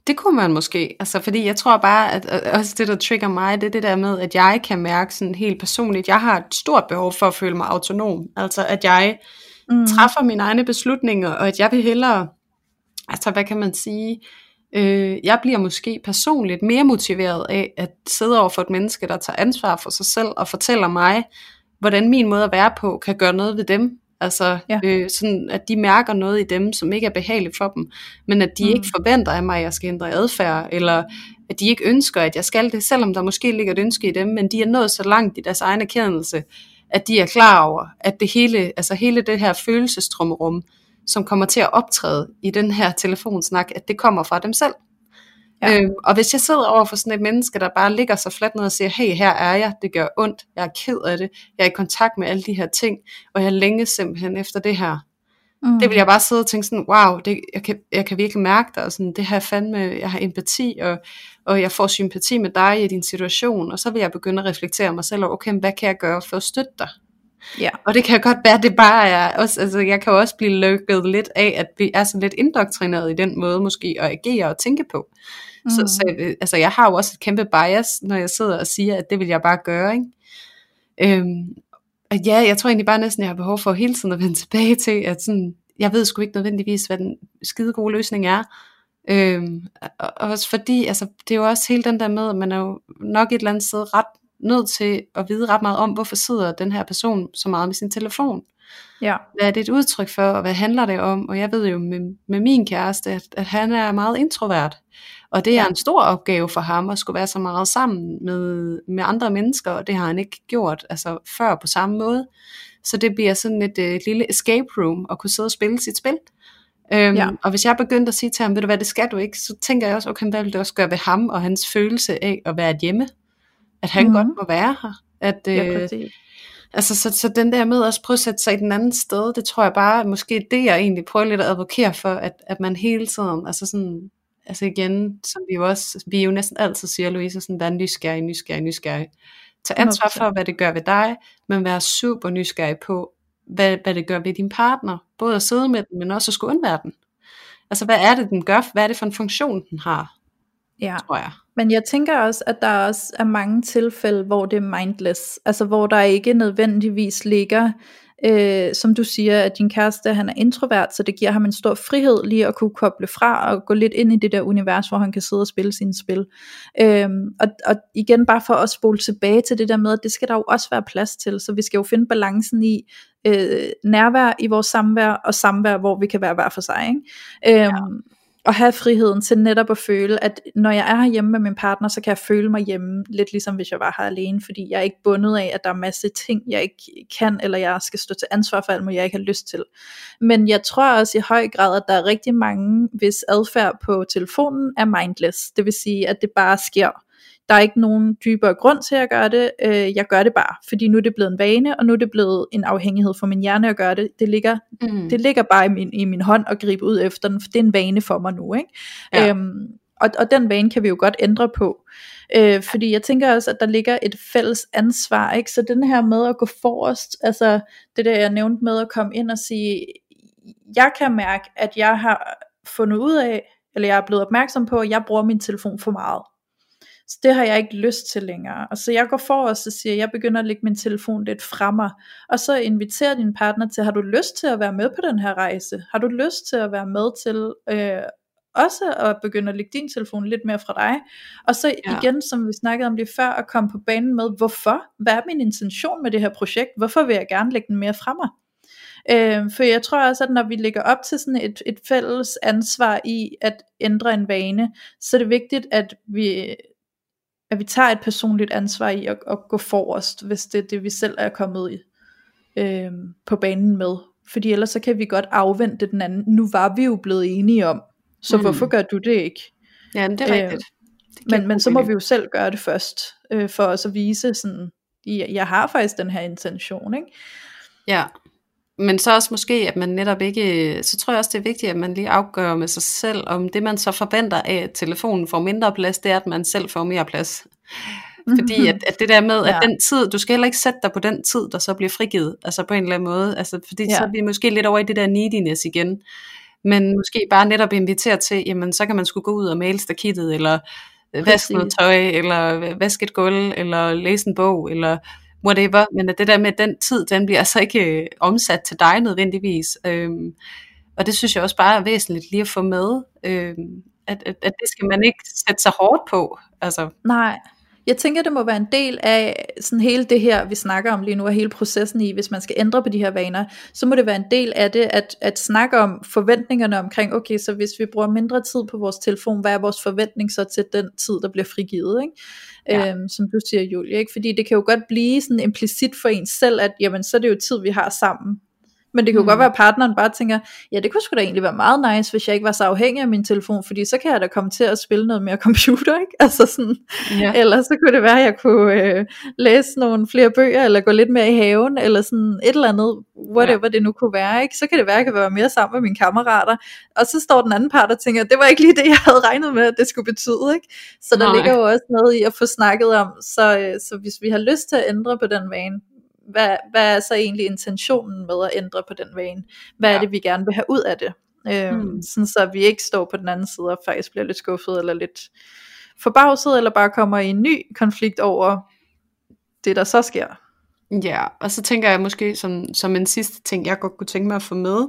Det kunne man måske, altså fordi jeg tror bare, at, at også det der trigger mig, det er det der med, at jeg kan mærke sådan helt personligt, jeg har et stort behov for at føle mig autonom, altså at jeg mm. træffer mine egne beslutninger, og at jeg vil hellere, altså hvad kan man sige, øh, jeg bliver måske personligt mere motiveret af at sidde over for et menneske, der tager ansvar for sig selv og fortæller mig, hvordan min måde at være på kan gøre noget ved dem. Altså ja. øh, sådan, at de mærker noget i dem, som ikke er behageligt for dem, men at de mm. ikke forventer af mig, at jeg skal ændre adfærd, eller at de ikke ønsker, at jeg skal det, selvom der måske ligger et ønske i dem, men de er nået så langt i deres egen erkendelse, at de er klar over, at det hele, altså hele det her følelsestrummerum, som kommer til at optræde i den her telefonsnak, at det kommer fra dem selv. Ja. Øhm, og hvis jeg sidder over for sådan et menneske, der bare ligger så fladt ned og siger, hey, her er jeg, det gør ondt, jeg er ked af det, jeg er i kontakt med alle de her ting, og jeg længe simpelthen efter det her. Mm. Det vil jeg bare sidde og tænke sådan, wow, det, jeg, kan, jeg kan virkelig mærke dig, og sådan, det her fandme, jeg har empati, og, og jeg får sympati med dig i din situation, og så vil jeg begynde at reflektere mig selv over, okay, hvad kan jeg gøre for at støtte dig? Ja. Og det kan godt være, det bare er, også, altså jeg kan også blive lukket lidt af, at vi er sådan lidt indoktrineret i den måde måske at agere og tænke på. Mm. Så, så altså, jeg har jo også et kæmpe bias, når jeg sidder og siger, at det vil jeg bare gøre. Ikke? Øhm, og ja, jeg tror egentlig bare næsten, jeg har behov for hele tiden at vende tilbage til, at sådan, jeg ved sgu ikke nødvendigvis, hvad den skide gode løsning er. Øhm, og også fordi, altså, det er jo også hele den der med, at man er jo nok et eller andet sted ret nødt til at vide ret meget om, hvorfor sidder den her person så meget med sin telefon. Ja. Hvad er det et udtryk for, og hvad handler det om? Og jeg ved jo med, med min kæreste, at, at han er meget introvert. Og det er ja. en stor opgave for ham at skulle være så meget sammen med, med andre mennesker, og det har han ikke gjort altså, før på samme måde. Så det bliver sådan et, et lille escape room at kunne sidde og spille sit spil. Øhm, ja. Og hvis jeg begyndte at sige til ham, ved du hvad, det skal du ikke, så tænker jeg også, okay, hvad vil det også gøre ved ham og hans følelse af at være hjemme? At han mm. godt må være her. At, ja, øh, altså, så, så den der med at prøve at sætte sig i den anden sted, det tror jeg bare, måske det jeg egentlig prøver lidt at advokere for, at, at man hele tiden, altså sådan, altså igen, som vi jo også, vi jo næsten altid siger, Louise, sådan, vær nysgerrig, nysgerrig, nysgerrig. Tag ansvar for, hvad det gør ved dig, men vær super nysgerrig på, hvad, hvad det gør ved din partner. Både at sidde med den, men også at skulle undvære den. Altså, hvad er det, den gør? Hvad er det for en funktion, den har? Ja. Tror jeg. Men jeg tænker også, at der også er mange tilfælde, hvor det er mindless. Altså, hvor der ikke nødvendigvis ligger øh, som du siger, at din kæreste han er introvert, så det giver ham en stor frihed lige at kunne koble fra og gå lidt ind i det der univers, hvor han kan sidde og spille sine spil. Øh, og, og igen bare for at spole tilbage til det der med, at det skal der jo også være plads til, så vi skal jo finde balancen i øh, nærvær i vores samvær, og samvær, hvor vi kan være hver for sig. Ikke? Øh, ja at have friheden til netop at føle, at når jeg er hjemme med min partner, så kan jeg føle mig hjemme, lidt ligesom hvis jeg var her alene, fordi jeg er ikke bundet af, at der er masse ting, jeg ikke kan, eller jeg skal stå til ansvar for alt muligt, jeg ikke har lyst til. Men jeg tror også i høj grad, at der er rigtig mange, hvis adfærd på telefonen er mindless, det vil sige, at det bare sker der er ikke nogen dybere grund til at gøre det. Øh, jeg gør det bare, fordi nu er det blevet en vane, og nu er det blevet en afhængighed for min hjerne at gøre det. Det ligger, mm. det ligger bare i min, i min hånd at gribe ud efter den, for det er en vane for mig nu. Ikke? Ja. Øhm, og, og den vane kan vi jo godt ændre på. Øh, fordi jeg tænker også, at der ligger et fælles ansvar, ikke? så den her med at gå forrest, altså det der jeg nævnte med at komme ind og sige, jeg kan mærke, at jeg har fundet ud af, eller jeg er blevet opmærksom på, at jeg bruger min telefon for meget. Så det har jeg ikke lyst til længere. Og så jeg går for og så siger, jeg begynder at lægge min telefon lidt fra mig. Og så inviterer din partner til, har du lyst til at være med på den her rejse? Har du lyst til at være med til øh, også at begynde at lægge din telefon lidt mere fra dig. Og så Ja. igen, som vi snakkede om lige før, at komme på banen med, hvorfor? Hvad er min intention med det her projekt? Hvorfor vil jeg gerne lægge den mere fra mig? Øh, for jeg tror også, at når vi lægger op til sådan et, et fælles ansvar i at ændre en vane, så er det vigtigt, at vi, at vi tager et personligt ansvar i at, at gå forrest, hvis det er det, vi selv er kommet i, øh, på banen med. Fordi ellers så kan vi godt afvente den anden. Nu var vi jo blevet enige om, så Mm. hvorfor gør du det ikke? Ja, men det er Øh, rigtigt. Det Men, men så må vi jo selv gøre det først, øh, for os at vise sådan, jeg, jeg har faktisk den her intention, ikke? Ja. Men så også måske, at man netop ikke, så tror jeg også, det er vigtigt, at man lige afgør med sig selv, om det man så forventer af, at telefonen får mindre plads, det er, at man selv får mere plads. Fordi at, at det der med, at Ja. den tid, du skal heller ikke sætte dig på den tid, der så bliver frigivet, altså på en eller anden måde, altså fordi ja. så er vi måske lidt over i det der neediness igen, men måske bare netop invitere til, jamen så kan man skulle gå ud og male stakittet, eller øh, vaske noget tøj, eller vaske et gulv, eller læse en bog, eller whatever, men at det der med den tid, den bliver altså ikke øh, omsat til dig nødvendigvis, øhm, og det synes jeg også bare er væsentligt lige at få med, øhm, at, at, at det skal man ikke sætte sig hårdt på, altså, Nej, jeg tænker, det må være en del af sådan hele det her, vi snakker om lige nu, og hele processen i, hvis man skal ændre på de her vaner, så må det være en del af det, at, at snakke om forventningerne omkring, okay, så hvis vi bruger mindre tid på vores telefon, hvad er vores forventning så til den tid, der bliver frigivet, ikke? Ja. Øhm, som du siger, Julie, ikke? Fordi det kan jo godt blive sådan implicit for en selv, at jamen, så er det jo tid, vi har sammen. Men det kan jo Mm. mm. godt være, at partneren bare tænker, ja, det kunne sgu da egentlig være meget nice, hvis jeg ikke var så afhængig af min telefon, fordi så kan jeg da komme til at spille noget mere computer, ikke? Altså sådan, ja. eller så kunne det være, at jeg kunne øh, læse nogle flere bøger, eller gå lidt mere i haven, eller sådan et eller andet, whatever ja. det nu kunne være, ikke? Så kan det være, at jeg kan være mere sammen med mine kammerater, og så står den anden part og tænker, det var ikke lige det, jeg havde regnet med, at det skulle betyde, ikke? Så der Nej. ligger jo også noget i at få snakket om, så, øh, så hvis vi har lyst til at ændre på den vane, hvad, hvad er så egentlig intentionen med at ændre på den vane? Hvad ja. Er det, vi gerne vil have ud af det? Øhm, Mm. Sådan så vi ikke står på den anden side og faktisk bliver lidt skuffet, eller lidt forbavset, eller bare kommer i en ny konflikt over det, der så sker. Ja, og så tænker jeg måske som, som en sidste ting, jeg godt kunne tænke mig at få med,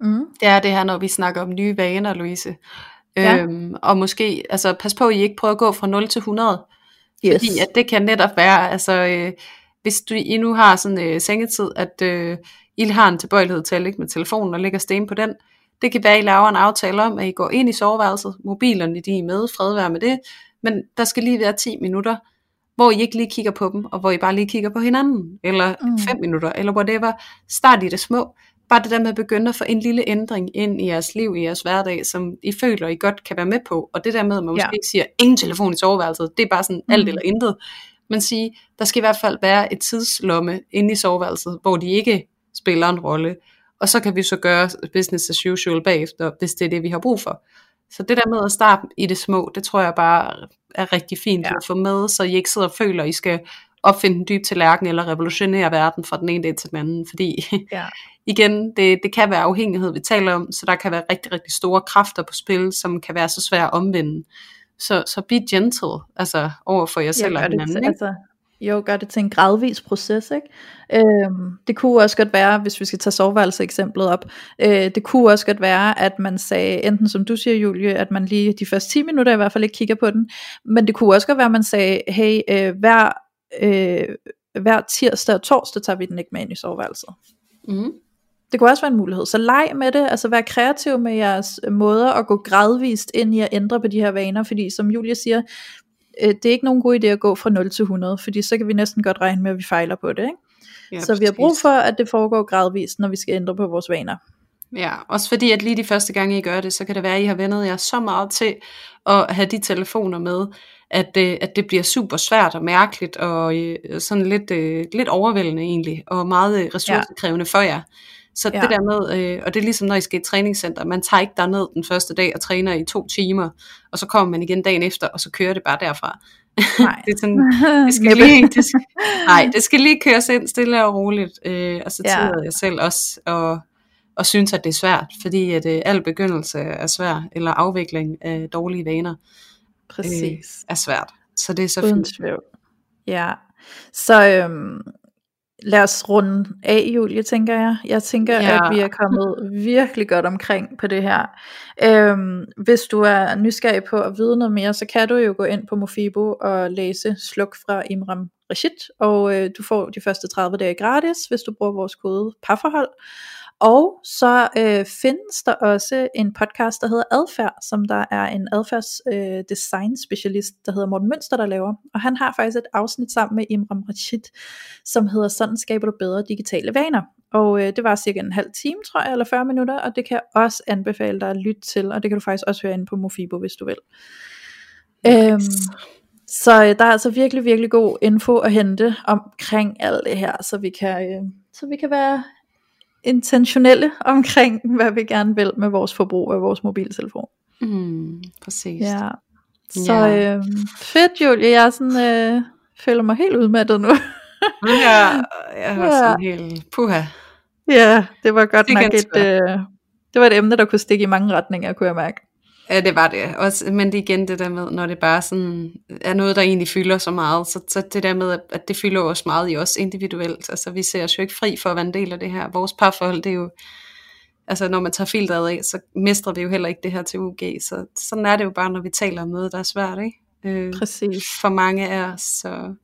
Mm. det er det her, når vi snakker om nye vaner, Louise. Ja. Øhm, og måske, altså pas på, at I ikke prøver at gå fra 0 til 100, Yes. fordi at det kan netop være, altså øh, hvis du, I nu har sådan øh, sengetid, at øh, I har en tilbøjelighed til at ligge med telefonen og lægge sten på den, det kan være, at I laver en aftale om, at I går ind i soveværelset, mobilerne de er med, fred være med det, men der skal lige være 10 minutter, hvor I ikke lige kigger på dem, og hvor I bare lige kigger på hinanden, eller Mm. 5 minutter, eller whatever. Start i det små. Bare det der med at begynde at få en lille ændring ind i jeres liv, i jeres hverdag, som I føler, I godt kan være med på. Og det der med, at man Ja. måske ikke siger, ingen telefon i soveværelset, det er bare sådan alt Mm. eller intet. Men sige, der skal i hvert fald være et tidslomme inde i soveværelset, hvor de ikke spiller en rolle. Og så kan vi så gøre business as usual bagefter, hvis det er det, vi har brug for. Så det der med at starte i det små, det tror jeg bare er rigtig fint Ja. at få med, så I ikke sidder og føler, at I skal opfinde en dyb tallerken eller revolutionere verden fra den ene dag til den anden. Fordi Ja. igen, det, det kan være afhængighed, vi taler om, så der kan være rigtig, rigtig store kræfter på spil, som kan være så svære at omvende. Så, så be gentle, altså over for jer selv og hinanden. Ikke? altså, jo, gør det til en gradvis proces, ikke? Øhm, det kunne også godt være, hvis vi skal tage soveværelse eksemplet op, øh, det kunne også godt være, at man sagde, enten som du siger, Julie, at man lige de første 10 minutter i hvert fald ikke kigger på den, men det kunne også godt være, at man sagde, hey, øh, hver, øh, hver tirsdag og torsdag tager vi den ikke med ind i soveværelset. Mm. Det kunne også være en mulighed. Så leg med det, altså vær kreativ med jeres måder at gå gradvist ind i at ændre på de her vaner, fordi som Julia siger, øh, det er ikke nogen god idé at gå fra 0 til 100, fordi så kan vi næsten godt regne med, at vi fejler på det. Ikke? Ja, så vi har brug for, at det foregår gradvist, når vi skal ændre på vores vaner. Ja, også fordi at lige de første gange I gør det, så kan det være, at I har vendet jer så meget til at have de telefoner med, at, øh, at det bliver super svært og mærkeligt og øh, sådan lidt, øh, lidt overvældende egentlig, og meget øh, ressourcekrævende for jer. Så Ja. det der med, øh, og det er ligesom når I skal i et træningscenter, man tager ikke derned den første dag og træner i to timer, og så kommer man igen dagen efter, og så kører det bare derfra. Nej. det er sådan, det skal lige, det skal, nej, det skal lige køres ind stille og roligt, øh, og så Ja. tillader jeg selv også at, at synes, at det er svært, fordi at øh, al begyndelse er svær, eller afvikling af dårlige vaner Præcis. er svært. Så det er så Uden fint. tvivl. Ja. Så øhm, lad os runde af, Julie, tænker jeg. Jeg tænker, ja. at vi er kommet virkelig godt omkring på det her. Øhm, hvis du er nysgerrig på at vide noget mere, så kan du jo gå ind på Mofibo og læse Sluk fra Imram Rashid, og øh, du får de første 30 dage gratis, hvis du bruger vores kode parforhold. Og så øh, findes der også en podcast, der hedder Adfærd, som der er en adfærds øh, specialist, der hedder Morten Mønster, der laver. Og han har faktisk et afsnit sammen med Imram Rashid, som hedder Sådan skaber du bedre digitale vaner. Og øh, det var cirka en halv time, tror jeg, eller 40 minutter, og det kan jeg også anbefale dig at lytte til, og det kan du faktisk også høre inde på Mofibo, hvis du vil. Nice. Øhm, så øh, der er altså virkelig, virkelig god info at hente omkring alt det her, så vi kan, øh, så vi kan være intentionelle omkring, hvad vi gerne vil med vores forbrug af vores mobiltelefon. Mm, præcis. Ja. Så ja. Øh, fedt, Julie. Jeg er sådan, øh, føler mig helt udmattet nu. ja, jeg har ja. sådan helt puha. Ja, det var godt det nok et, øh, det var et emne, der kunne stikke i mange retninger, kunne jeg mærke. Ja, det var det. Også, men det igen det der med, når det bare sådan er noget, der egentlig fylder så meget, så, så det der med, at det fylder også meget i os individuelt. Altså vi ser os jo ikke fri for at være en del af det her. Vores parforhold, det er jo, altså når man tager filteret af, så mestrer vi jo heller ikke det her til UG. Så sådan er det jo bare, når vi taler om noget, der er svært, ikke? Øh, Præcis. For mange af os, så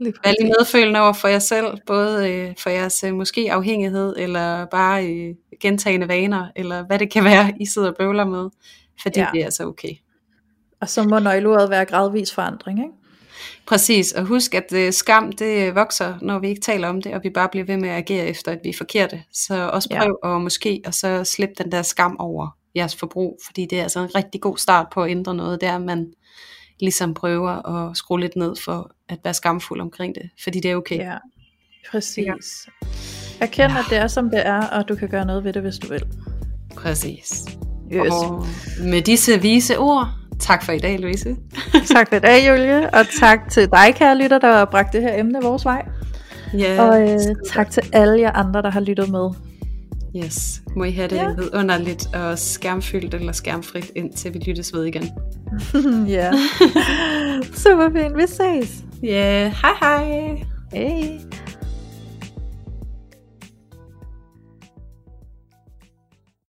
Vær lige medfølende over for jer selv, både øh, for jeres øh, måske afhængighed, eller bare øh, gentagende vaner, eller hvad det kan være, I sidder og bøvler med. Fordi ja. det er altså okay. Og så må nøgleordet være gradvis forandring, ikke? Præcis, og husk at øh, skam det vokser, når vi ikke taler om det, og vi bare bliver ved med at agere efter, at vi er forkerte. Så også prøv ja. at måske og så slippe den der skam over jeres forbrug, fordi det er altså en rigtig god start på at ændre noget, der man ligesom prøver at skrue lidt ned for at være skamfuld omkring det, fordi det er okay. Ja, præcis. Erkend, ja. at det er som det er, og du kan gøre noget ved det, hvis du vil. Præcis. Yes. Og med disse vise ord, tak for i dag, Louise. tak for i dag, Julie, og tak til dig, kære lytter, der har bragt det her emne vores vej. Ja, og øh, tak til alle jer andre, der har lyttet med. Yes, må I have det ja. vidunderligt og skærmfyldt eller skærmfrit, indtil vi lyttes ved igen. ja, super fint. Vi ses. Ja, yeah. hej hej. Hej.